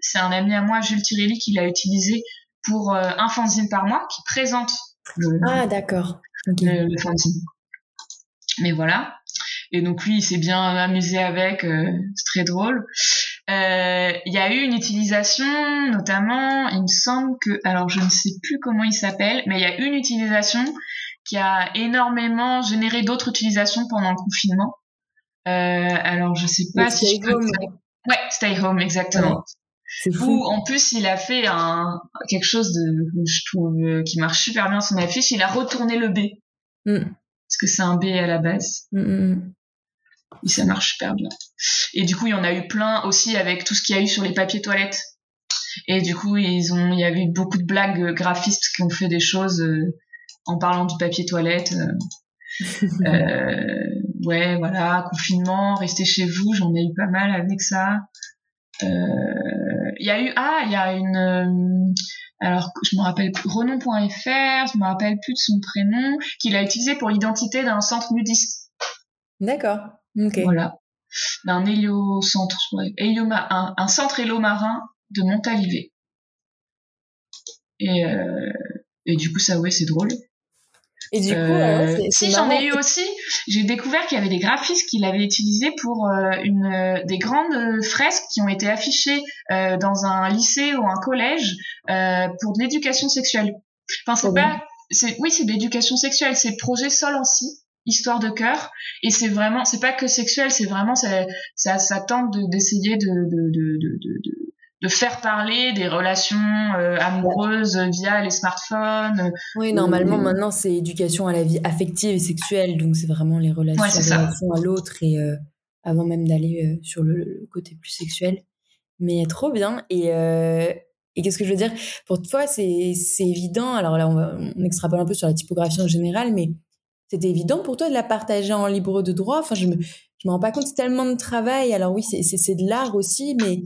c'est un ami à moi, Jules Tirelli, qui l'a utilisé pour un fanzine par mois, qui présente le, Ah, d'accord. Ok. le, le fanzine. Mais voilà. Et donc lui, il s'est bien amusé avec, euh, c'est très drôle. Euh, Il y a eu une utilisation, notamment, il me semble que, alors je ne sais plus comment il s'appelle, mais il y a une utilisation qui a énormément généré d'autres utilisations pendant le confinement. Euh, alors je sais pas Le si Stay je peux... Home. Ouais, Stay Home, exactement. Fou. en plus il a fait un quelque chose de je trouve euh, qui marche super bien son affiche. Il a retourné le B Mm. parce que c'est un B à la base Mm, mm, et ça marche super bien. Et du coup il y en a eu plein aussi avec tout ce qu'il y a eu sur les papiers toilettes. Et du coup ils ont il y avait eu beaucoup de blagues graphistes qui ont fait des choses euh, en parlant du papier toilette. euh, euh, ouais voilà confinement restez chez vous j'en ai eu pas mal avec ça. Euh, Il y a eu ah il y a une euh, alors je me rappelle plus renom.fr je me rappelle plus de son prénom qu'il a utilisé pour l'identité d'un centre nudiste. D'accord. Ok. voilà. D'un héliocentre ouais, hélioma- un, un centre hélo-marin de Montalivet et euh, et du coup ça ouais c'est drôle Et du coup, Euh, ouais, c'est- si j'en ai eu aussi, j'ai découvert qu'il y avait des graphistes qui l'avaient utilisé pour euh, une euh, des grandes euh, fresques qui ont été affichées euh, dans un lycée ou un collège euh, pour de l'éducation sexuelle. Enfin, c'est pas, c'est oui, c'est de l'éducation sexuelle. C'est le projet Solancy, histoire de cœur, et c'est vraiment, c'est pas que sexuel, c'est vraiment ça, ça, ça tente de- d'essayer de, de, de, de, de, de faire parler des relations euh, amoureuses via les smartphones, Oui, normalement, Euh, maintenant, c'est éducation à la vie affective et sexuelle. Donc, c'est vraiment les relations, Ouais, les relations à l'autre et euh, avant même d'aller euh, sur le, le côté plus sexuel. Mais trop bien. Et, euh, et qu'est-ce que je veux dire? Pour toi, c'est évident. Alors là, on, va, on extrapole un peu sur la typographie en général, mais c'était évident pour toi de la partager en libre de droit? Enfin, je me, je me rends pas compte, c'est tellement de travail. Alors oui, c'est de l'art aussi, mais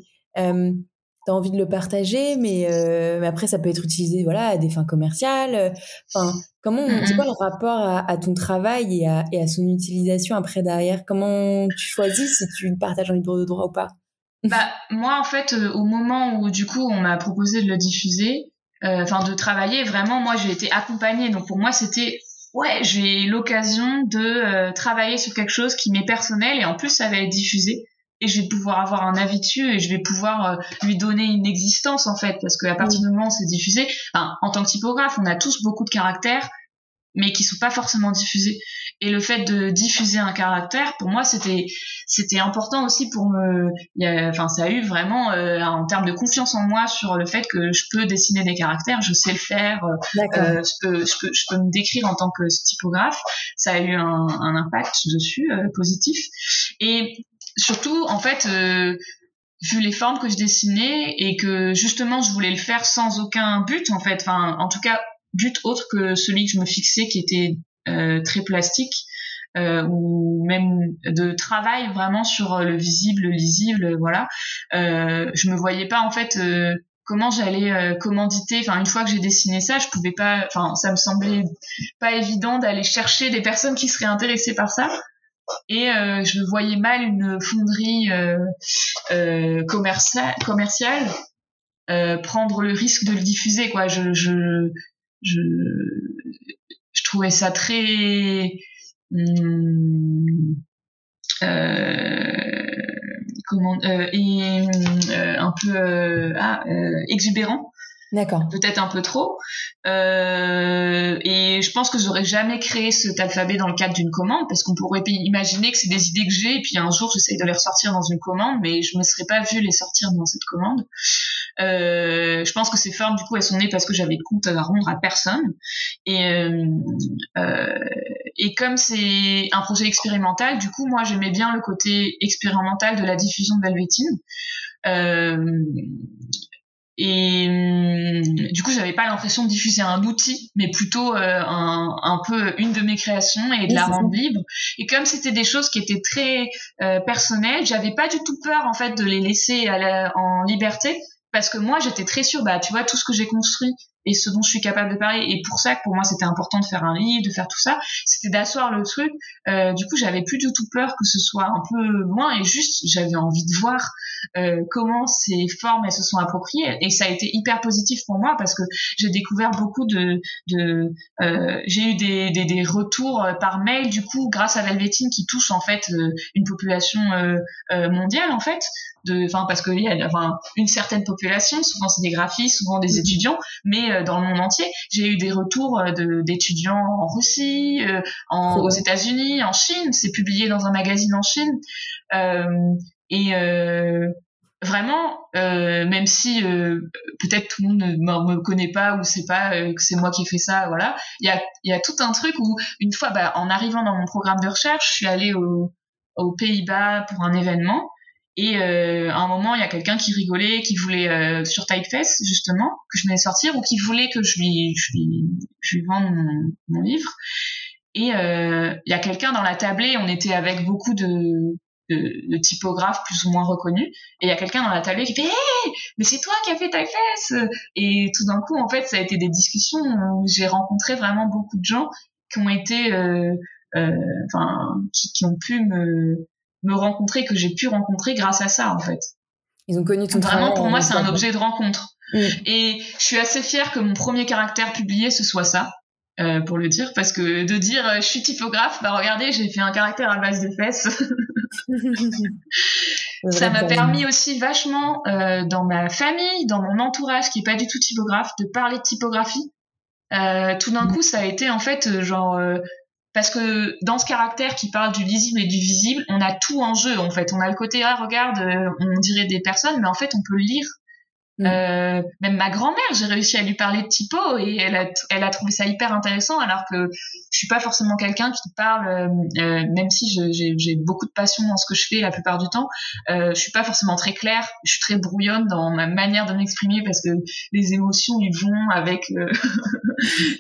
envie de le partager, mais, euh, mais après, ça peut être utilisé voilà, à des fins commerciales. euh, Enfin, comment, on- c'est Mhm. quoi le rapport à, à ton travail et à, et à son utilisation après derrière? Comment tu choisis si tu le partages en libre de droit ou pas? Bah moi en fait euh, au moment où du coup on m'a proposé de le diffuser, euh, enfin de travailler vraiment moi j'ai été accompagnée donc pour moi c'était ouais j'ai l'occasion de euh, travailler sur quelque chose qui m'est personnel et en plus ça va être diffusé et je vais pouvoir avoir un avis dessus et je vais pouvoir euh, lui donner une existence en fait parce qu'à partir du moment où c'est diffusé, enfin, en tant que typographe on a tous beaucoup de caractères mais qui sont pas forcément diffusés. Et le fait de diffuser un caractère pour moi c'était c'était important aussi pour me enfin ça a eu vraiment euh, en termes de confiance en moi sur le fait que je peux dessiner des caractères je sais le faire euh, euh, je peux je peux je peux me décrire en tant que typographe. Ça a eu un, un impact dessus euh, positif. Et surtout en fait euh, vu les formes que je dessinais et que justement je voulais le faire sans aucun but en fait enfin en tout cas but autre que celui que je me fixais qui était euh, très plastique euh, ou même de travail vraiment sur le visible, le lisible, voilà. Euh, je me voyais pas en fait euh, comment j'allais euh, commanditer. Enfin, une fois que j'ai dessiné ça, je pouvais pas. Enfin, ça me semblait pas évident d'aller chercher des personnes qui seraient intéressées par ça. Et euh, je voyais mal une fonderie euh, euh, commercia- commerciale euh, prendre le risque de le diffuser. Quoi, je, je, je, je trouvais ça très euh, comment et euh, un peu ah, exubérant D'accord. peut-être un peu trop. Euh, et je pense que j'aurais jamais créé cet alphabet dans le cadre d'une commande parce qu'on pourrait imaginer que c'est des idées que j'ai et puis un jour j'essaye de les ressortir dans une commande mais je me serais pas vu les sortir dans cette commande. Euh, je pense que ces formes du coup elles sont nées parce que j'avais de compte à rendre à personne. Et euh, et comme c'est un projet expérimental du coup moi j'aimais bien le côté expérimental de la diffusion de Velvetine et hum, du coup, j'avais pas l'impression de diffuser un outil, mais plutôt euh, un, un peu une de mes créations et de Oui, la rendre libre. Et comme c'était des choses qui étaient très euh, personnelles, j'avais pas du tout peur en fait de les laisser à la- en liberté, parce que moi, j'étais très sûre, bah tu vois, tout ce que j'ai construit et ce dont je suis capable de parler. Et pour ça, que pour moi, c'était important de faire un livre, de faire tout ça, c'était d'asseoir le truc. Euh, du coup, j'avais plus du tout peur que ce soit un peu loin et juste, j'avais envie de voir euh, comment ces formes elles se sont appropriées. Et ça a été hyper positif pour moi parce que j'ai découvert beaucoup de, de euh, j'ai eu des, des, des retours par mail du coup grâce à Velvetine qui touche en fait une population mondiale en fait. De enfin parce qu'il y a enfin, une certaine population. Souvent c'est des graphistes souvent des étudiants. Mais dans le monde entier j'ai eu des retours euh, de d'étudiants en Russie euh, en, aux. États-Unis en Chine c'est publié dans un magazine en Chine euh, et euh, vraiment, euh, même si euh, peut-être tout le monde ne me connaît pas ou sait pas euh, que c'est moi qui ai fait ça, voilà, il y a, y a tout un truc où une fois, bah, en arrivant dans mon programme de recherche, je suis allée au- aux Pays-Bas pour un événement. Et euh, à un moment, il y a quelqu'un qui rigolait, qui voulait euh, sur Typeface justement que je venais sortir, ou qui voulait que je lui, je lui, je lui vende mon, mon livre. Et euh, il y a quelqu'un dans la tablée, on était avec beaucoup de, de, de typographes plus ou moins reconnus, et il y a quelqu'un dans la tablée qui fait Hey, mais c'est toi qui as fait Typeface Et tout d'un coup, en fait, ça a été des discussions où j'ai rencontré vraiment beaucoup de gens qui ont été, euh, euh, enfin, qui, qui ont pu me me rencontrer, que j'ai pu rencontrer grâce à ça, en fait. Ils ont connu ton travail. Vraiment, pour moi, c'est un objet de rencontre. Mm. Et je suis assez fière que mon premier caractère publié, ce soit ça. euh, pour le dire, parce que de dire euh, je suis typographe, bah regardez, j'ai fait un caractère à base de fesses. ça m'a permis aussi vachement euh, dans ma famille, dans mon entourage qui est pas du tout typographe, de parler de typographie. Tout d'un mm. coup, ça a été en fait genre parce que dans ce caractère qui parle du lisible et du visible, on a tout en jeu en fait. On a le côté ah regarde, on dirait des personnes, mais en fait on peut lire Mm. Euh, même ma grand-mère, j'ai réussi à lui parler de typo et elle a, elle a trouvé ça hyper intéressant alors que je suis pas forcément quelqu'un qui parle, euh, euh même si j'ai beaucoup de passion dans ce que je fais la plupart du temps, euh, je suis pas forcément très claire, je suis très brouillonne dans ma manière de m'exprimer parce que les émotions ils vont avec le,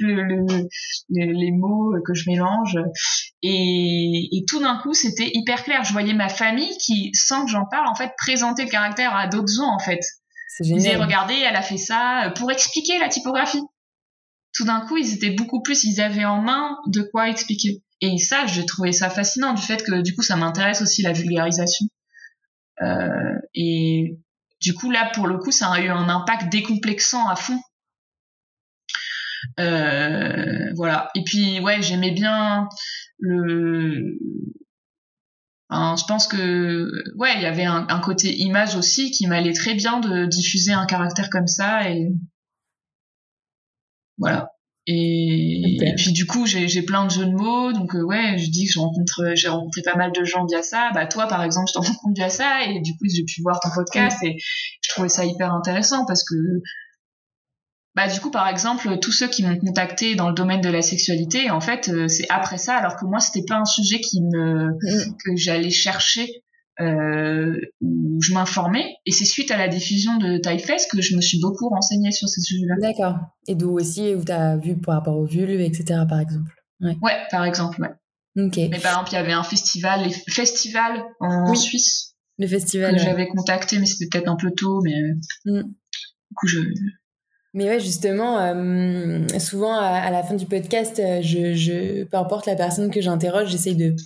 le, les mots que je mélange et, et tout d'un coup c'était hyper clair. Je voyais ma famille qui, sans que j'en parle, en fait présenter le caractère à d'autres gens en fait. Ils disaient, regardez, elle a fait ça euh, pour expliquer la typographie. Tout d'un coup, ils étaient beaucoup plus, ils avaient en main de quoi expliquer. Et ça, j'ai trouvé ça fascinant du fait que du coup, ça m'intéresse aussi la vulgarisation. Euh, et du coup, là, pour le coup, ça a eu un impact décomplexant à fond. Euh, voilà. Et puis, ouais, j'aimais bien le je pense que ouais, il y avait un, un, côté image aussi qui m'allait très bien de diffuser un caractère comme ça et voilà. Et, puis du coup, j'ai plein de jeux de mots, donc euh, ouais, je dis que je rencontre, j'ai rencontré pas mal de gens via ça. Bah toi, par exemple, je t'en rencontre via ça, et du coup, j'ai pu voir ton podcast et je trouvais ça hyper intéressant parce que bah du coup par exemple tous ceux qui m'ont contacté dans le domaine de la sexualité en fait euh, c'est après ça alors que moi c'était pas un sujet qui me mm. que j'allais chercher euh, où je m'informais et c'est suite à la diffusion de Typefest que je me suis beaucoup renseignée sur ces sujets-là. D'accord. Et d'où aussi où tu as vu par rapport aux vulves, etc. par exemple. Ouais, ouais par exemple, ouais. Ok. Mais par exemple, il y avait un festival, les festivals en Suisse. Le festival. Que j'avais contacté, mais c'était peut-être un peu tôt, mais mm. du coup, je, mais ouais, justement, euh, souvent à, la fin du podcast, euh, je, je, peu importe la personne que j'interroge, j'essaye de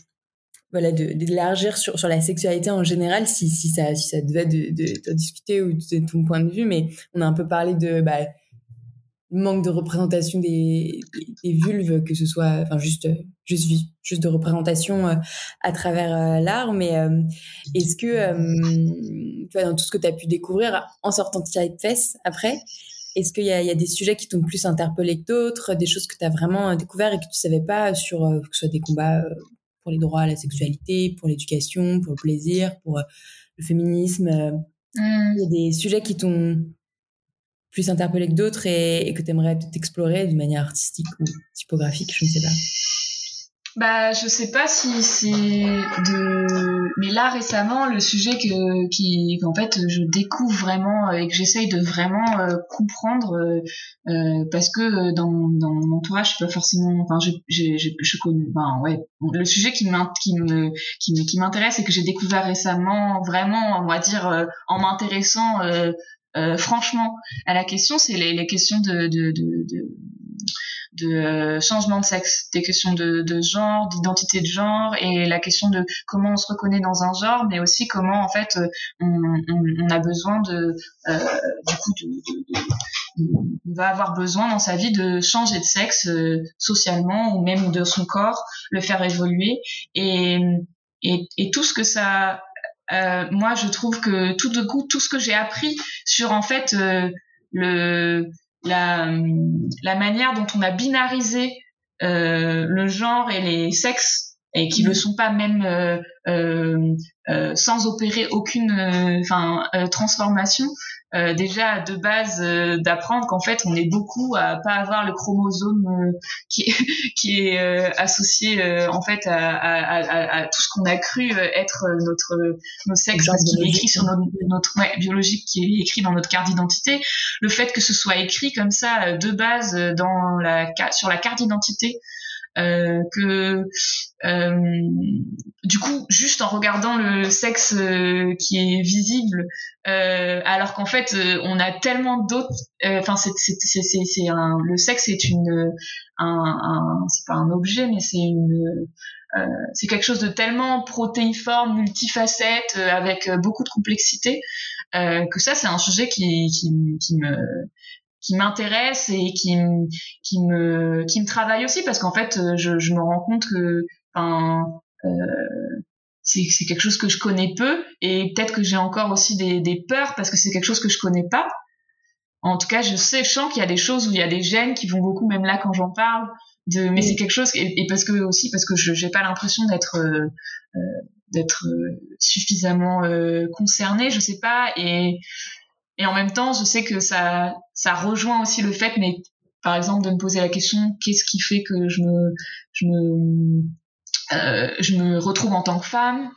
voilà d'élargir sur, sur la sexualité en général si, si ça si ça devait de, de, discuter ou de ton point de vue. Mais on a un peu parlé de bah, manque de représentation des, des, vulves que ce soit enfin juste juste juste de représentation euh, à travers l'art. Mais est-ce que tu vois, dans tout ce que tu as pu découvrir en sortant de Typeface après est-ce qu'il y, y, a des sujets qui t'ont plus interpellé que d'autres, des choses que tu as vraiment euh, découvert et que tu savais pas sur euh, que ce soit des combats euh, pour les droits à la sexualité, pour l'éducation, pour le plaisir, pour le féminisme mmh. Il y a des sujets qui t'ont plus interpellé que d'autres et, et, que tu aimerais peut-être explorer de manière artistique ou typographique, je ne sais pas. Bah, je sais pas si c'est de. Mais là, récemment, le sujet que, qui, qu'en fait, je découvre vraiment et que j'essaye de vraiment euh, comprendre, euh, euh, parce que dans, dans mon entourage, je suis pas forcément. Enfin, j'ai, j'ai, je connais. Enfin, ouais. Le sujet qui, qui me, qui, qui m'intéresse et que j'ai découvert récemment, vraiment, on va dire, en m'intéressant. franchement à la question c'est les, les questions de, de, de, de de euh, changement de sexe, des questions de, genre, d'identité de genre et la question de comment on se reconnaît dans un genre, mais aussi comment en fait euh, on, a besoin de euh, du coup on va avoir besoin dans sa vie de changer de sexe socialement ou même de son corps, le faire évoluer. Et et, tout ce que ça moi je trouve que tout de coup tout ce que j'ai appris sur en fait le la, la manière dont on a binarisé euh, le genre et les sexes et qui ne le sont pas même euh, euh, euh sans opérer aucune euh, enfin euh, transformation euh, déjà de base euh, d'apprendre qu'en fait on est beaucoup à pas avoir le chromosome euh, qui est, qui est associé en fait à, à, à, à tout ce qu'on a cru être notre nos sexes qu'il est écrit sur notre, notre ouais, biologique qui est écrit dans notre carte d'identité. Le fait que ce soit écrit comme ça de base dans la sur la carte d'identité que euh, du coup juste en regardant le sexe euh, qui est visible alors qu'en fait on a tellement d'autres enfin c'est c'est c'est c'est un le sexe est une un, un c'est pas un objet mais c'est une c'est quelque chose de tellement protéiforme, multifacette, avec beaucoup de complexité, que ça, c'est un sujet qui, qui, qui me qui m'intéresse et qui me qui me qui me travaille aussi parce qu'en fait je, je me rends compte que enfin euh, c'est c'est quelque chose que je connais peu et peut-être que j'ai encore aussi des des peurs parce que c'est quelque chose que je connais pas. En tout cas je sais je sens qu'il y a des choses où il y a des gènes qui vont beaucoup même là quand j'en parle de mais c'est quelque chose et, parce que aussi parce que je j'ai pas l'impression d'être euh, euh d'être euh, suffisamment euh, concernée je sais pas et et en même temps, je sais que ça, ça rejoint aussi le fait, mais par exemple, de me poser la question, qu'est-ce qui fait que je me, je me, euh, je me retrouve en tant que femme?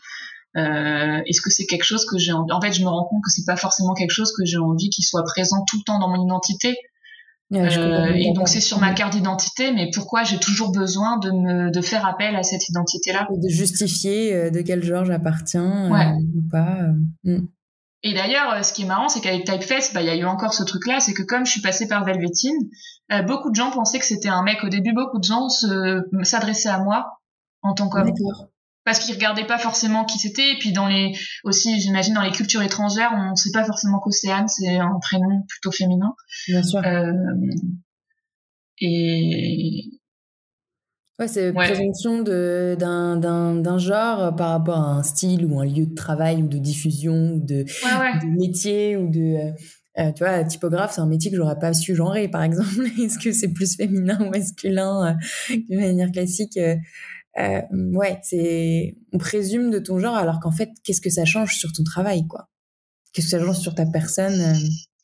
Euh, Est-ce que c'est quelque chose que j'ai envie En fait, je me rends compte que c'est pas forcément quelque chose que j'ai envie qu'il soit présent tout le temps dans mon identité. euh, et donc c'est sur ma carte d'identité, mais pourquoi j'ai toujours besoin de me de faire appel à cette identité-là? De justifier euh, de quel genre j'appartiens Ouais. ou pas. euh. Mm. Et d'ailleurs, euh, ce qui est marrant, c'est qu'avec Typeface, bah, il y a eu encore ce truc-là, c'est que comme je suis passée par Velvetine, euh, beaucoup de gens pensaient que c'était un mec. Au début, beaucoup de gens s'adressaient à moi en tant qu'homme. Parce qu'ils regardaient pas forcément qui c'était. Et puis dans les, aussi, j'imagine, dans les cultures étrangères, on sait pas forcément qu'Océane, c'est un prénom plutôt féminin. Bien sûr. Euh, et, Ouais, c'est Ouais. présomption de- d'un d'un- d'un genre par rapport à un style ou un lieu de travail ou de diffusion ou de, ouais, ouais. de métier ou de... euh, euh, tu vois, typographe, c'est un métier que j'aurais pas su genrer, par exemple. Est-ce que c'est plus féminin ou masculin euh, de manière classique euh, euh, Ouais, c'est... On présume de ton genre alors qu'en fait, qu'est-ce que ça change sur ton travail, quoi? Qu'est-ce que ça change sur ta personne euh,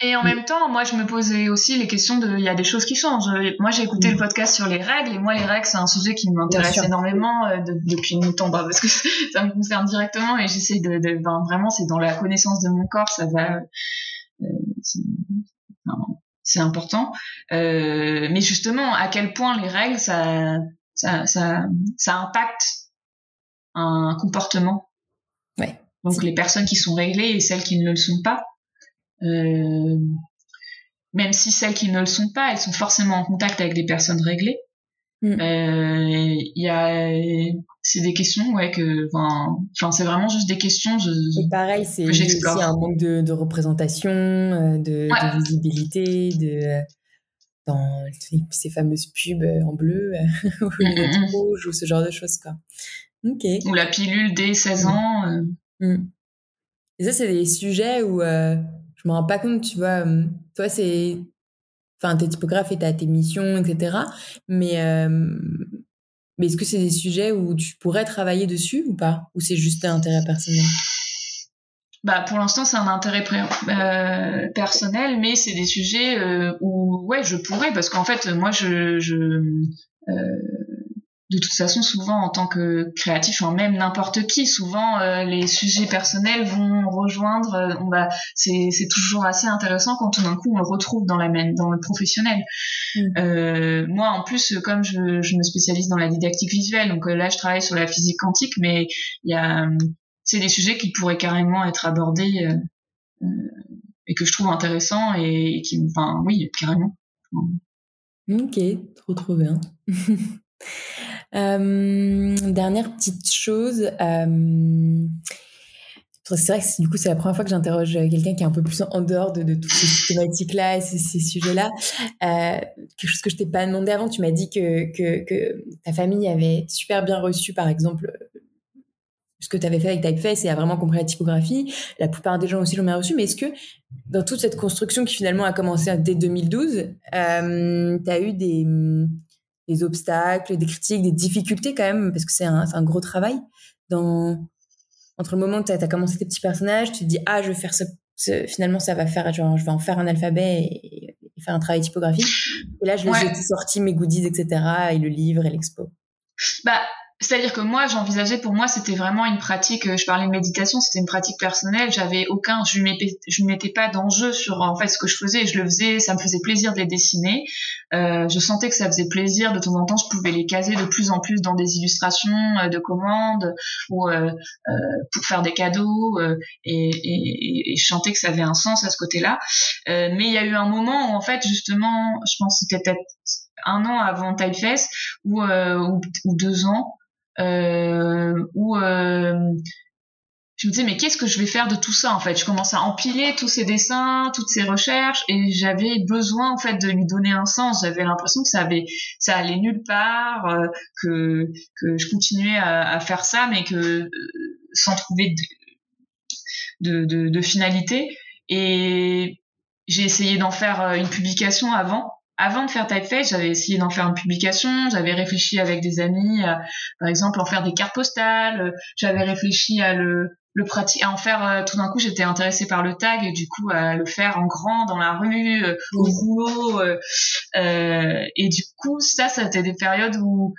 Et en même temps, moi, je me posais aussi les questions de, il y a des choses qui changent. Moi, j'ai écouté Mm. le podcast sur les règles, et moi, les règles, c'est un sujet qui m'intéresse énormément euh, de- depuis longtemps, bah, parce que ça me concerne directement, et j'essaie de, de ben, vraiment, c'est dans la connaissance de mon corps, ça va, euh, c'est important. Euh, mais justement, à quel point les règles, ça, ça, ça, ça impacte un comportement? Ouais. Donc les personnes qui sont réglées et celles qui ne le sont pas. Euh, même si celles qui ne le sont pas, elles sont forcément en contact avec des personnes réglées. Mm. Euh, Il y a, c'est des questions, ouais, que, enfin, c'est vraiment juste des questions. Je, Et pareil, c'est aussi un manque de, de représentation, euh, de, Ouais. de visibilité, de dans ces fameuses pubs en bleu ou Mm, mm, mm. rouge ou ce genre de choses quoi. Ok. ou la pilule dès 16 ans. euh, Mm. Et ça, c'est des sujets où euh, je me rends pas compte, tu vois. toi, c'est. Enfin, t'es typographe et t'as tes missions, etc. Mais, mais est-ce que c'est des sujets où tu pourrais travailler dessus ou pas? Ou c'est juste un intérêt personnel? Bah, pour l'instant, c'est un intérêt euh, personnel, mais c'est des sujets euh, où, ouais, je pourrais, parce qu'en fait, moi, je, je euh, de toute façon, souvent, en tant que créatif, enfin, même n'importe qui, souvent, euh, les sujets personnels vont rejoindre. euh, on va, c'est, c'est toujours assez intéressant quand tout d'un coup on le retrouve dans la même, dans le professionnel. Mm. Euh, moi, en plus, comme je, je me spécialise dans la didactique visuelle, donc là, je travaille sur la physique quantique, mais il y a euh, c'est des sujets qui pourraient carrément être abordés euh, euh, et que je trouve intéressants et, et qui, enfin, oui, carrément. Ok, trop trop bien. Euh, dernière petite chose. euh, c'est vrai que du coup c'est la première fois que j'interroge quelqu'un qui est un peu plus en dehors de, toutes ces thématiques-là et ces, sujets-là. Euh, quelque chose que je t'ai pas demandé avant, tu m'as dit que, que, ta famille avait super bien reçu, par exemple, ce que tu avais fait avec Typeface et a vraiment compris la typographie. La plupart des gens aussi l'ont bien reçu, mais est-ce que dans toute cette construction qui finalement a commencé dès 2012, euh, tu as eu des, des obstacles, des critiques, des difficultés quand même, parce que c'est un, un gros travail. Dans, entre le moment où tu as, commencé tes petits personnages, tu te dis, ah, je vais faire ce, ce- finalement, ça va faire, genre, je vais en faire un alphabet et, et faire un travail typographique. Et là, je Ouais. j'ai sorti mes goodies, etc., et le livre et l'expo. Bah, c'est-à-dire que moi, j'envisageais, pour moi, c'était vraiment une pratique, euh, je parlais de méditation, c'était une pratique personnelle, j'avais aucun, je ne mettais, pas d'enjeu sur, en fait, ce que je faisais, je le faisais, ça me faisait plaisir de les dessiner, euh, je sentais que ça faisait plaisir, de temps en temps, je pouvais les caser de plus en plus dans des illustrations euh, de commandes, ou euh, euh, pour faire des cadeaux, et, et, et je sentais que ça avait un sens à ce côté-là, mais il y a eu un moment où, en fait, justement, je pense que c'était peut-être un an avant Typeface, ou, ou, ou deux ans, euh, où euh, je me disais mais qu'est-ce que je vais faire de tout ça en fait? Je commence à empiler tous ces dessins toutes ces recherches et j'avais besoin en fait de lui donner un sens. J'avais l'impression que ça avait ça allait nulle part euh, que que je continuais à, faire ça mais que euh, sans trouver de, de, finalité. Et j'ai essayé d'en faire une publication avant avant de faire Typeface, j'avais essayé d'en faire une publication, j'avais réfléchi avec des amis, par exemple, en faire des cartes postales, j'avais réfléchi à le, le pratique à en faire euh, tout d'un coup j'étais intéressée par le tag et du coup à le faire en grand dans la rue euh, au boulot euh, euh, et du coup ça ça a été des périodes où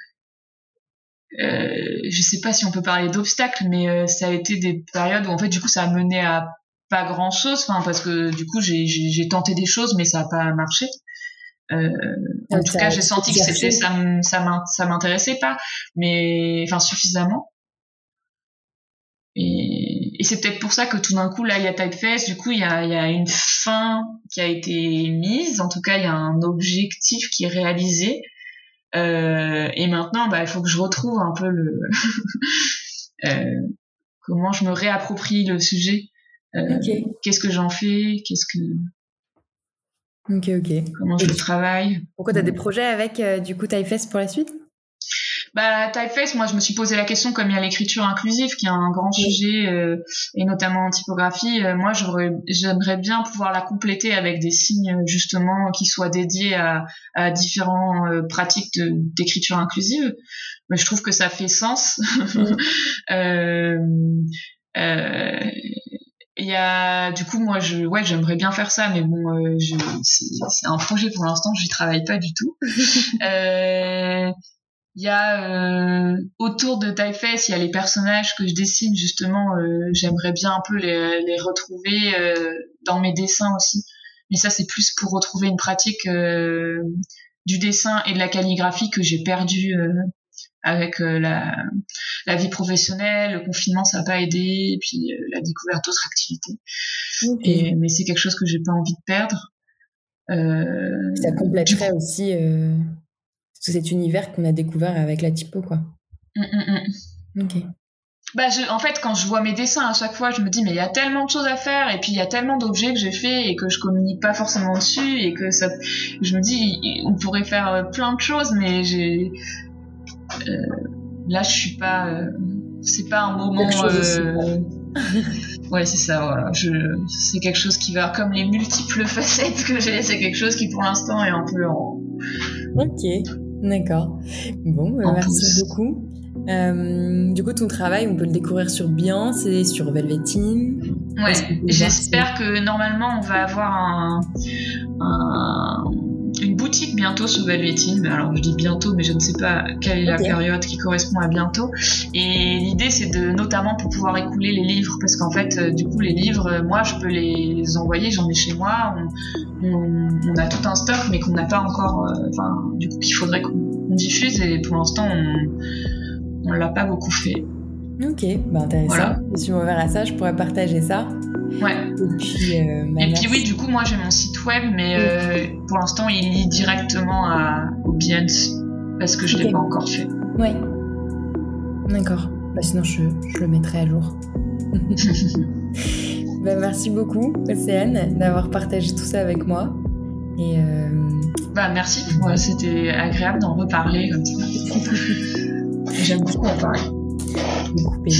je sais pas si on peut parler d'obstacles mais ça a été des périodes où en fait du coup ça a mené à pas grand chose enfin parce que du coup j'ai tenté des choses mais ça a pas marché en tout cas j'ai senti que c'était ça ça m'intéressait pas mais enfin suffisamment. Et, et c'est peut-être pour ça que tout d'un coup, là, il y a Typeface, du coup, il y a, y a une fin qui a été mise, en tout cas, il y a un objectif qui est réalisé. Euh, et maintenant, bah, il faut que je retrouve un peu le euh, comment je me réapproprie le sujet. Euh, Qu'est-ce que j'en fais? Qu'est-ce que Ok, ok. Comment je travaille Pourquoi tu as des projets avec euh, du coup Typeface pour la suite? Bah, Typeface, moi, je me suis posé la question, comme il y a l'écriture inclusive, qui est un grand sujet, euh, et notamment en typographie, euh, moi, j'aimerais bien pouvoir la compléter avec des signes, justement, qui soient dédiés à, à différentes euh, pratiques d'écriture inclusive. Mais je trouve que ça fait sens. il y a du coup moi je ouais j'aimerais bien faire ça mais bon euh, c'est un projet pour l'instant j'y travaille pas du tout euh, il y a euh, autour de Typeface, il y a les personnages que je dessine justement. Euh, J'aimerais bien un peu les, les retrouver euh, dans mes dessins aussi. Mais ça, c'est plus pour retrouver une pratique euh, du dessin et de la calligraphie que j'ai perdu euh, avec la, la, vie professionnelle. Le confinement, ça n'a pas aidé. Et puis la découverte d'autres activités. Et, mais c'est quelque chose que j'ai pas envie de perdre. ça compléterait aussi cet univers qu'on a découvert avec la typo, quoi. Mm, mm, mm. Ok. Bah, en fait, quand je vois mes dessins, à chaque fois, je me dis, mais il y a tellement de choses à faire, et puis il y a tellement d'objets que j'ai fait et que je communique pas forcément dessus, et que ça, je me dis, on pourrait faire euh, plein de choses, mais j'ai, euh, là, je suis pas, euh, c'est pas un moment, euh... ouais, c'est ça, voilà. Je, c'est quelque chose qui va, comme les multiples facettes que j'ai, c'est quelque chose qui pour l'instant est un peu en. Ok. D'accord. Bon, bah, merci beaucoup. Euh, du coup, ton travail, on peut le découvrir sur Bien, c'est sur Velvetine. Ouais, j'espère que normalement on va avoir un, un, une boutique bientôt sur Velvetine. Mais alors, je dis bientôt, mais je ne sais pas quelle est la période qui correspond à bientôt. Et l'idée, c'est de, notamment pour pouvoir écouler les livres, parce qu'en fait, euh, du coup, les livres, euh, moi, je peux les envoyer, j'en ai chez moi. On, on, on, a tout un stock, mais qu'on n'a pas encore, euh, enfin, du coup, qu'il faudrait qu'on diffuse. Et pour l'instant, on, l'a pas beaucoup fait. Ok, bah intéressant. Voilà. Je suis ouvert à ça, je pourrais partager ça. Ouais. Et puis, euh, Et puis oui, du coup, moi j'ai mon site web, mais euh, pour l'instant il lie directement à, au Behance parce que je okay. l'ai pas encore fait. Ouais. D'accord. Bah sinon je, je le mettrai à jour. bah, merci beaucoup, Océane, d'avoir partagé tout ça avec moi. Et euh... Bah merci, ouais, c'était agréable d'en reparler comme ça. J'aime beaucoup en parler.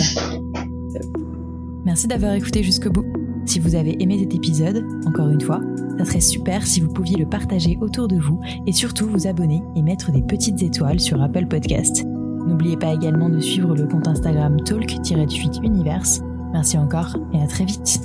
Merci d'avoir écouté jusqu'au bout. Si vous avez aimé cet épisode, encore une fois, ça serait super si vous pouviez le partager autour de vous et surtout vous abonner et mettre des petites étoiles sur Apple Podcast. N'oubliez pas également de suivre le compte Instagram talk-univers. Merci encore et à très vite.